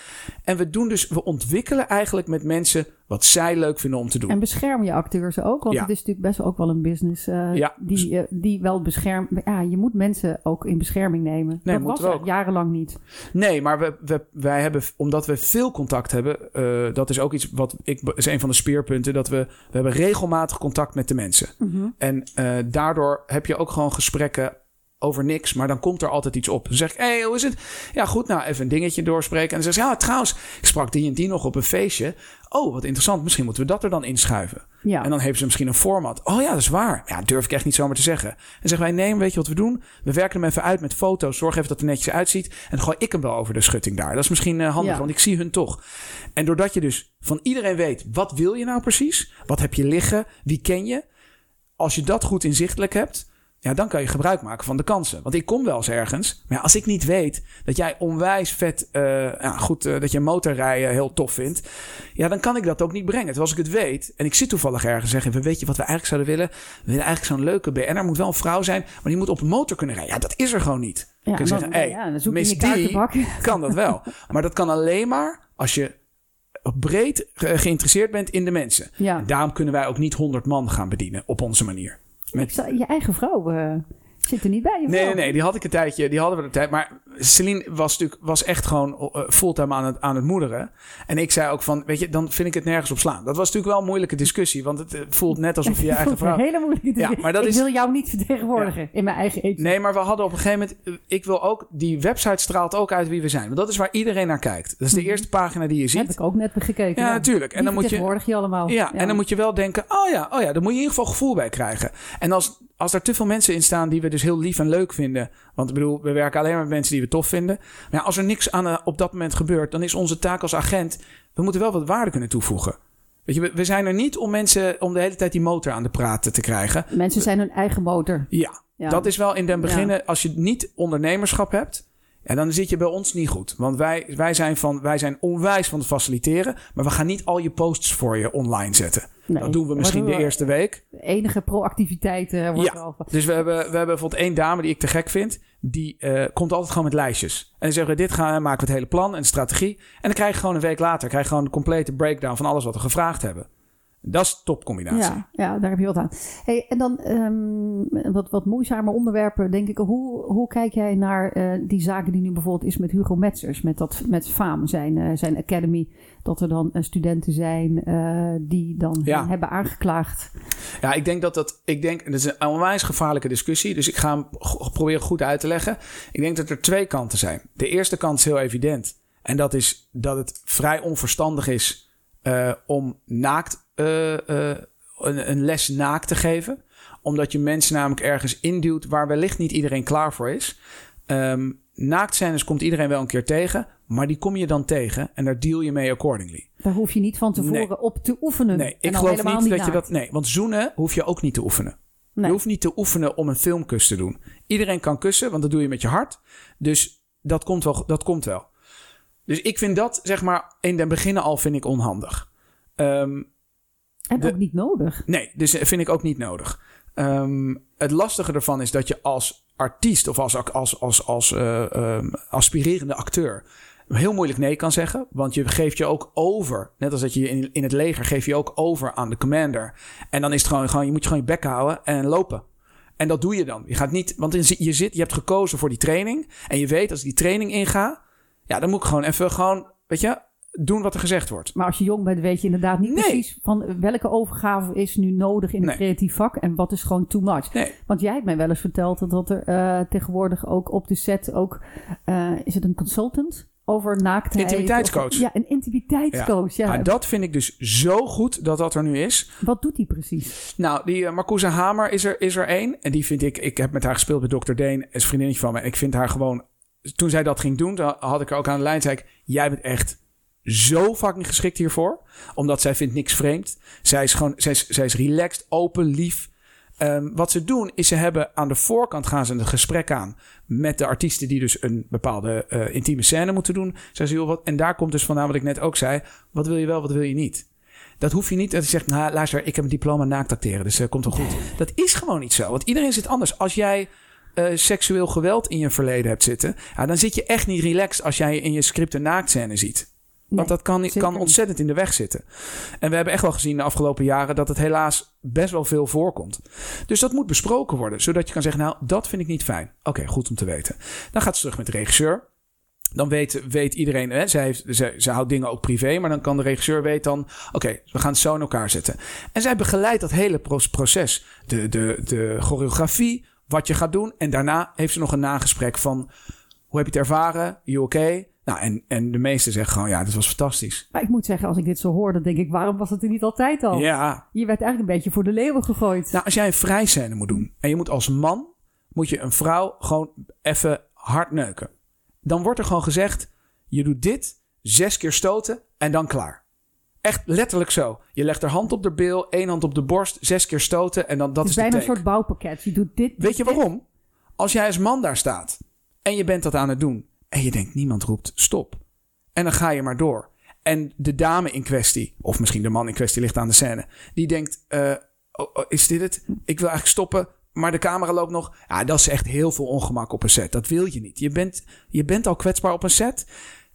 En we doen dus, we ontwikkelen eigenlijk met mensen wat zij leuk vinden om te doen. En bescherm je acteurs ook? Want Ja. het is natuurlijk best wel ook wel een business uh, Ja. die, uh, die wel beschermt. Ja, je moet mensen ook in bescherming nemen. Nee, dat was ook. jarenlang niet. Nee, maar we, we, wij hebben, omdat we veel contact hebben, uh, dat is ook iets wat ik, is een van de speerpunten, dat we, we hebben regelmatig contact met de mensen. Mhm. En uh, daardoor heb je ook gewoon gesprekken over niks, maar dan komt er altijd iets op. Dan zeg ik, hé, hey, hoe is het? Ja, goed, nou, even een dingetje doorspreken. En dan zeg je, ja, trouwens, ik sprak die en die nog op een feestje. Oh, wat interessant, misschien moeten we dat er dan inschuiven. Ja. En dan hebben ze misschien een format. Oh ja, dat is waar. Ja, durf ik echt niet zomaar te zeggen. En zeggen wij, nee, weet je wat we doen? We werken hem even uit met foto's. Zorg even dat het er netjes uitziet. En dan gooi ik hem wel over de schutting daar. Dat is misschien uh, handig, Ja. want ik zie hun toch. En doordat je dus van iedereen weet, wat wil je nou precies? Wat heb je liggen? Wie ken je? Als je dat goed inzichtelijk hebt, ja, dan kan je gebruik maken van de kansen. Want ik kom wel eens ergens. Maar ja, als ik niet weet dat jij onwijs vet, uh, ja, goed, uh, dat je motorrijden heel tof vindt. Ja, dan kan ik dat ook niet brengen. Terwijl als ik het weet en ik zit toevallig ergens en zeg, weet je wat we eigenlijk zouden willen? We willen eigenlijk zo'n leuke BN'er. moet wel een vrouw zijn, maar die moet op een motor kunnen rijden. Ja, dat is er gewoon niet. Ja, dan zeggen, hé, ja, dan zoek je mis je kaartenbak. die kan dat wel. Maar dat kan alleen maar als je breed ge- geïnteresseerd bent in de mensen. Ja. En daarom kunnen wij ook niet 100 man gaan bedienen op onze manier. Zou- je eigen vrouw eh, zit er niet bij. je Nee, nee, nee, die had ik een tijdje, die hadden we de tijd. Maar Celine was natuurlijk was echt gewoon eh, fulltime aan het, aan het moederen. En ik zei ook van, weet je, dan vind ik het nergens op slaan. Dat was natuurlijk wel een moeilijke discussie, want het eh, voelt net alsof je je eigen Dat is een vrouw... hele moeilijke discussie. maar dat ik is- wil jou niet vertegenwoordigen in mijn eigen eten. Nee, maar we hadden op een gegeven moment, eh, ik wil ook, die website straalt ook uit wie we zijn. Want dat is waar iedereen naar kijkt. Dat is de eerste pagina die je Heb ziet. ik ook net gekeken. Ja, natuurlijk. En dan moet je- vertegenwoordig je allemaal. Ja, en dan moet je wel denken, oh ja, oh ja, daar moet je in ieder geval gevoel bij krijgen. En als, als daar te veel mensen in staan die we dus heel lief en leuk vinden. Want ik bedoel, we werken alleen maar met mensen die we tof vinden. Maar ja, als er niks aan, eh, op dat moment gebeurt, dan is onze taak als agent, we moeten wel wat waarde kunnen toevoegen. Weet je, we, we zijn er niet om mensen, om de hele tijd die motor aan de praten te krijgen. Mensen zijn hun eigen motor. Ja, Ja. dat is wel in den beginnen, als je niet ondernemerschap hebt, ja, dan zit je bij ons niet goed. Want wij, wij, zijn van, wij zijn onwijs van het faciliteren, maar we gaan niet al je posts voor je online zetten. Nee, dat doen we misschien de eerste week. De enige proactiviteit eh, wordt Ja. er al van. Dus we hebben, we hebben bijvoorbeeld één dame die ik te gek vind. Die eh, komt altijd gewoon met lijstjes. En dan zeggen we, dit gaan, maken we het hele plan en de strategie. En dan krijg je gewoon een week later krijg je gewoon een complete breakdown van alles wat we gevraagd hebben. Dat is topcombinatie. Ja, ja, daar heb je wat aan. Hey, en dan um, wat, wat moeizamer onderwerpen, denk ik. Hoe, hoe kijk jij naar uh, die zaken die nu bijvoorbeeld is met Hugo Metzers, met, dat, met FAM, zijn, uh, zijn academy, dat er dan uh, studenten zijn die dan ja. hebben aangeklaagd? Ja, ik denk dat dat, ik denk, dat is een onwijs gevaarlijke discussie, dus ik ga hem proberen goed uit te leggen. Ik denk dat er twee kanten zijn. De eerste kant is heel evident. En dat is dat het vrij onverstandig is om naakt een, een, les naakt te geven. Omdat je mensen namelijk ergens induwt waar wellicht niet iedereen klaar voor is. Um, naaktscènes komt iedereen wel een keer tegen. Maar die kom je dan tegen en daar deal je mee accordingly. Daar hoef je niet van tevoren nee. op te oefenen. Nee, ik geloof niet, dat je dat... Nee, want zoenen hoef je ook niet te oefenen. Nee. Je hoeft niet te oefenen om een filmkus te doen. Iedereen kan kussen, want dat doe je met je hart. Dus dat komt wel. Dat komt wel. Dus ik vind dat, zeg maar, in den beginnen al vind ik onhandig. Um, en ook niet nodig. Nee, dus vind ik ook niet nodig. Um, het lastige ervan is dat je als artiest of als, als, als, als uh, um, aspirerende acteur heel moeilijk nee kan zeggen. Want je geeft je ook over. Net als dat je in, in het leger geef je ook over aan de commander. En dan is het gewoon, gewoon je moet je gewoon je bek houden en lopen. En dat doe je dan. Je gaat niet, want je zit, je hebt gekozen voor die training. En je weet als ik die training inga, ja, dan moet ik gewoon even gewoon, weet je, doen wat er gezegd wordt. Maar als je jong bent, weet je inderdaad niet precies van welke overgave is nu nodig in een creatief vak en wat is gewoon too much. Nee. Want jij hebt mij wel eens verteld dat er uh, tegenwoordig ook op de set ook, uh, is het een consultant? Over naaktheid. Intimiteitscoach. ja, een intimiteitscoach. Ja. ja. dat vind ik dus zo goed dat dat er nu is. Wat doet die precies? Nou, die uh, Marcousa Hamer is er, is er één. En die vind ik, ik heb met haar gespeeld bij Dr. Deen, is een vriendinnetje van me. En ik vind haar gewoon, toen zij dat ging doen, dan had ik er ook aan de lijn, zei ik, jij bent echt zo fucking geschikt hiervoor. Omdat zij vindt niks vreemd. Zij is gewoon, zij is, zij is relaxed, open, lief. Um, wat ze doen is ze hebben aan de voorkant gaan ze een gesprek aan met de artiesten die dus een bepaalde uh, intieme scène moeten doen. Zij ze, wat, en daar komt dus vandaan wat ik net ook zei. Wat wil je wel, wat wil je niet? Dat hoef je niet. Dat je zegt, nou luister, ik heb een diploma naaktacteren, dus uh, komt wel goed. Dat is gewoon niet zo. Want iedereen zit anders. Als jij uh, seksueel geweld in je verleden hebt zitten, ja, dan zit je echt niet relaxed als jij in je script een naaktscène ziet. Want dat kan, kan ontzettend in de weg zitten. En we hebben echt wel gezien de afgelopen jaren dat het helaas best wel veel voorkomt. Dus dat moet besproken worden, zodat je kan zeggen: Nou, dat vind ik niet fijn. Oké, goed om te weten. Dan gaat ze terug met de regisseur. Dan weet, weet iedereen, hè, zij, heeft, zij houdt dingen ook privé, maar dan kan de regisseur weten dan: oké, we gaan het zo in elkaar zetten. En zij begeleidt dat hele proces. De, de, de choreografie, wat je gaat doen. En daarna heeft ze nog een nagesprek van: hoe heb je het ervaren? You okay? Nou, en, en de meesten zeggen gewoon, ja, dat was fantastisch. Maar ik moet zeggen, als ik dit zo hoor, dan denk ik, waarom was het er niet altijd al? Ja. Je werd eigenlijk een beetje voor de leeuwen gegooid. Nou, als jij een vrijscène moet doen en je moet als man, moet je een vrouw gewoon even hard neuken. Dan wordt er gewoon gezegd, je doet dit, zes keer stoten en dan klaar. Echt letterlijk zo. Je legt er hand op de bil, één hand op de borst, zes keer stoten en dan dat het is, is bijna een soort bouwpakket. Je doet dit. Weet je waarom? Als jij als man daar staat en je bent dat aan het doen en je denkt, niemand roept stop. En dan ga je maar door. En de dame in kwestie, of misschien de man in kwestie ligt aan de scène, die denkt: uh, oh, is dit het? Ik wil eigenlijk stoppen, maar de camera loopt nog. Ja, dat is echt heel veel ongemak op een set. Dat wil je niet. Je bent, je bent al kwetsbaar op een set.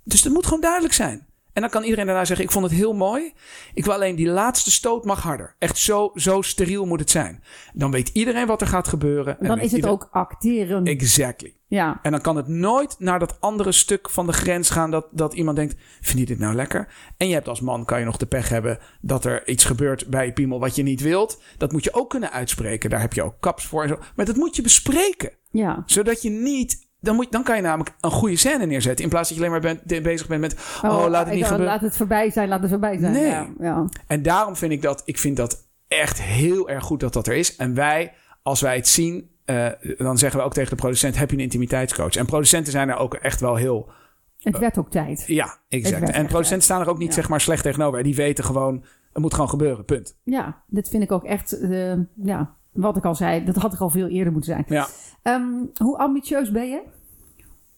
Dus dat moet gewoon duidelijk zijn. En dan kan iedereen daarna zeggen: Ik vond het heel mooi. Ik wil alleen die laatste stoot mag harder. Echt zo, zo steriel moet het zijn. Dan weet iedereen wat er gaat gebeuren. dan is het ook acteren. Exactly. Ja. En dan kan het nooit naar dat andere stuk van de grens gaan dat, dat iemand denkt: Vind je dit nou lekker? En je hebt als man kan je nog de pech hebben dat er iets gebeurt bij je piemel wat je niet wilt. Dat moet je ook kunnen uitspreken. Daar heb je ook kaps voor en zo. Maar dat moet je bespreken. Ja. Zodat je niet dan, moet, dan kan je namelijk een goede scène neerzetten. In plaats dat je alleen maar bent, bezig bent met. Oh, oh laat het niet gebeuren. Laat het voorbij zijn, laat het voorbij zijn. Nee. Ja, ja. En daarom vind ik dat. Ik vind dat echt heel erg goed dat dat er is. En wij, als wij het zien. Uh, dan zeggen we ook tegen de producent: heb je een intimiteitscoach? En producenten zijn er ook echt wel heel. Het werd ook tijd. Ja, exact. En producenten staan er ook niet zeg maar slecht tegenover. Die weten gewoon, het moet gewoon gebeuren, punt. Ja, dit vind ik ook echt, uh, ja, wat ik al zei, dat had ik al veel eerder moeten zijn. Ja. Um, hoe ambitieus ben je?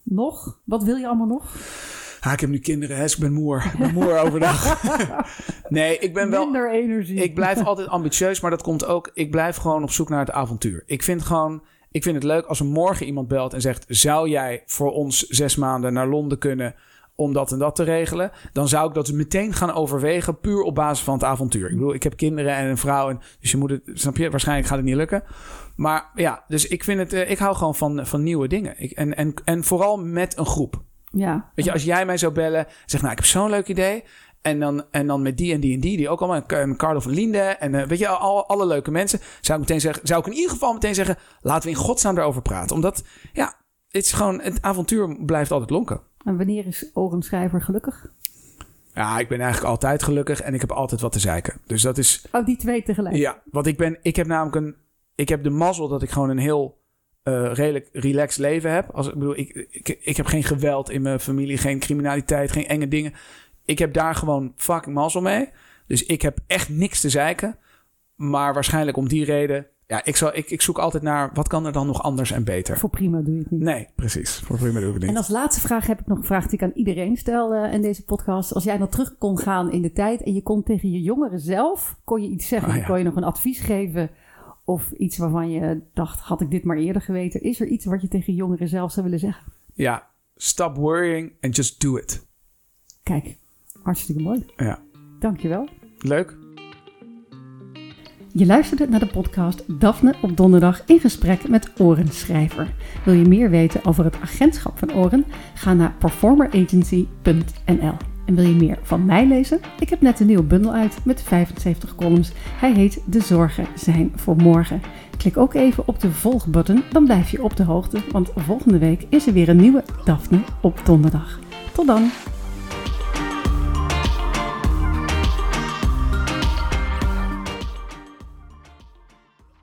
Nog? Wat wil je allemaal nog? Ah, ik heb nu kinderen, hè, dus ik ben moer. Ik ben moer overdag. nee, ik ben wel... Minder energie. Ik blijf altijd ambitieus, maar dat komt ook... Ik blijf gewoon op zoek naar het avontuur. Ik vind gewoon... Ik vind het leuk als er morgen iemand belt en zegt... Zou jij voor ons zes maanden naar Londen kunnen om dat en dat te regelen, dan zou ik dat meteen gaan overwegen, puur op basis van het avontuur. Ik bedoel, ik heb kinderen en een vrouw, en, dus je moet het, snap je, waarschijnlijk gaat het niet lukken. Maar ja, dus ik vind het, eh, ik hou gewoon van, van nieuwe dingen. Ik, en, en, en vooral met een groep. Ja. Weet je, als jij mij zou bellen, zeg nou, ik heb zo'n leuk idee. En dan, en dan met die en die en die, die ook allemaal. En Carlo van Linde en uh, weet je, al, alle leuke mensen. Zou ik meteen zeggen, zou ik in ieder geval meteen zeggen, laten we in godsnaam daarover praten. Omdat, ja, het is gewoon, het avontuur blijft altijd lonken. En wanneer is Schrijver gelukkig? Ja, ik ben eigenlijk altijd gelukkig en ik heb altijd wat te zeiken. Dus dat is... Oh, die twee tegelijk? Ja, want ik ben, ik heb namelijk een, ik heb de mazzel dat ik gewoon een heel uh, redelijk relaxed leven heb. Als, ik bedoel, ik, ik, ik heb geen geweld in mijn familie, geen criminaliteit, geen enge dingen. Ik heb daar gewoon fucking mazzel mee. Dus ik heb echt niks te zeiken. Maar waarschijnlijk om die reden ja, ik, ik, ik zoek altijd naar wat kan er dan nog anders en beter. Voor prima doe je het niet. Nee, precies. Voor prima doe ik het niet. En als laatste vraag heb ik nog een vraag die ik aan iedereen stel uh, in deze podcast. Als jij dan terug kon gaan in de tijd en je kon tegen je jongeren zelf, kon je iets zeggen? Ja. Kon je nog een advies geven? Of iets waarvan je dacht, had ik dit maar eerder geweten? Is er iets wat je tegen jongeren zelf zou willen zeggen? Ja, stop worrying and just do it. Kijk, hartstikke mooi. Ja. Dankjewel. Leuk. Je luisterde naar de podcast Daphne op donderdag in gesprek met Orenschrijver. Wil je meer weten over het agentschap van Oren? Ga naar performeragency.nl. En wil je meer van mij lezen? Ik heb net een nieuwe bundel uit met 75 columns. Hij heet De Zorgen zijn voor morgen. Klik ook even op de volgbutton, dan blijf je op de hoogte, want volgende week is er weer een nieuwe Daphne op donderdag. Tot dan!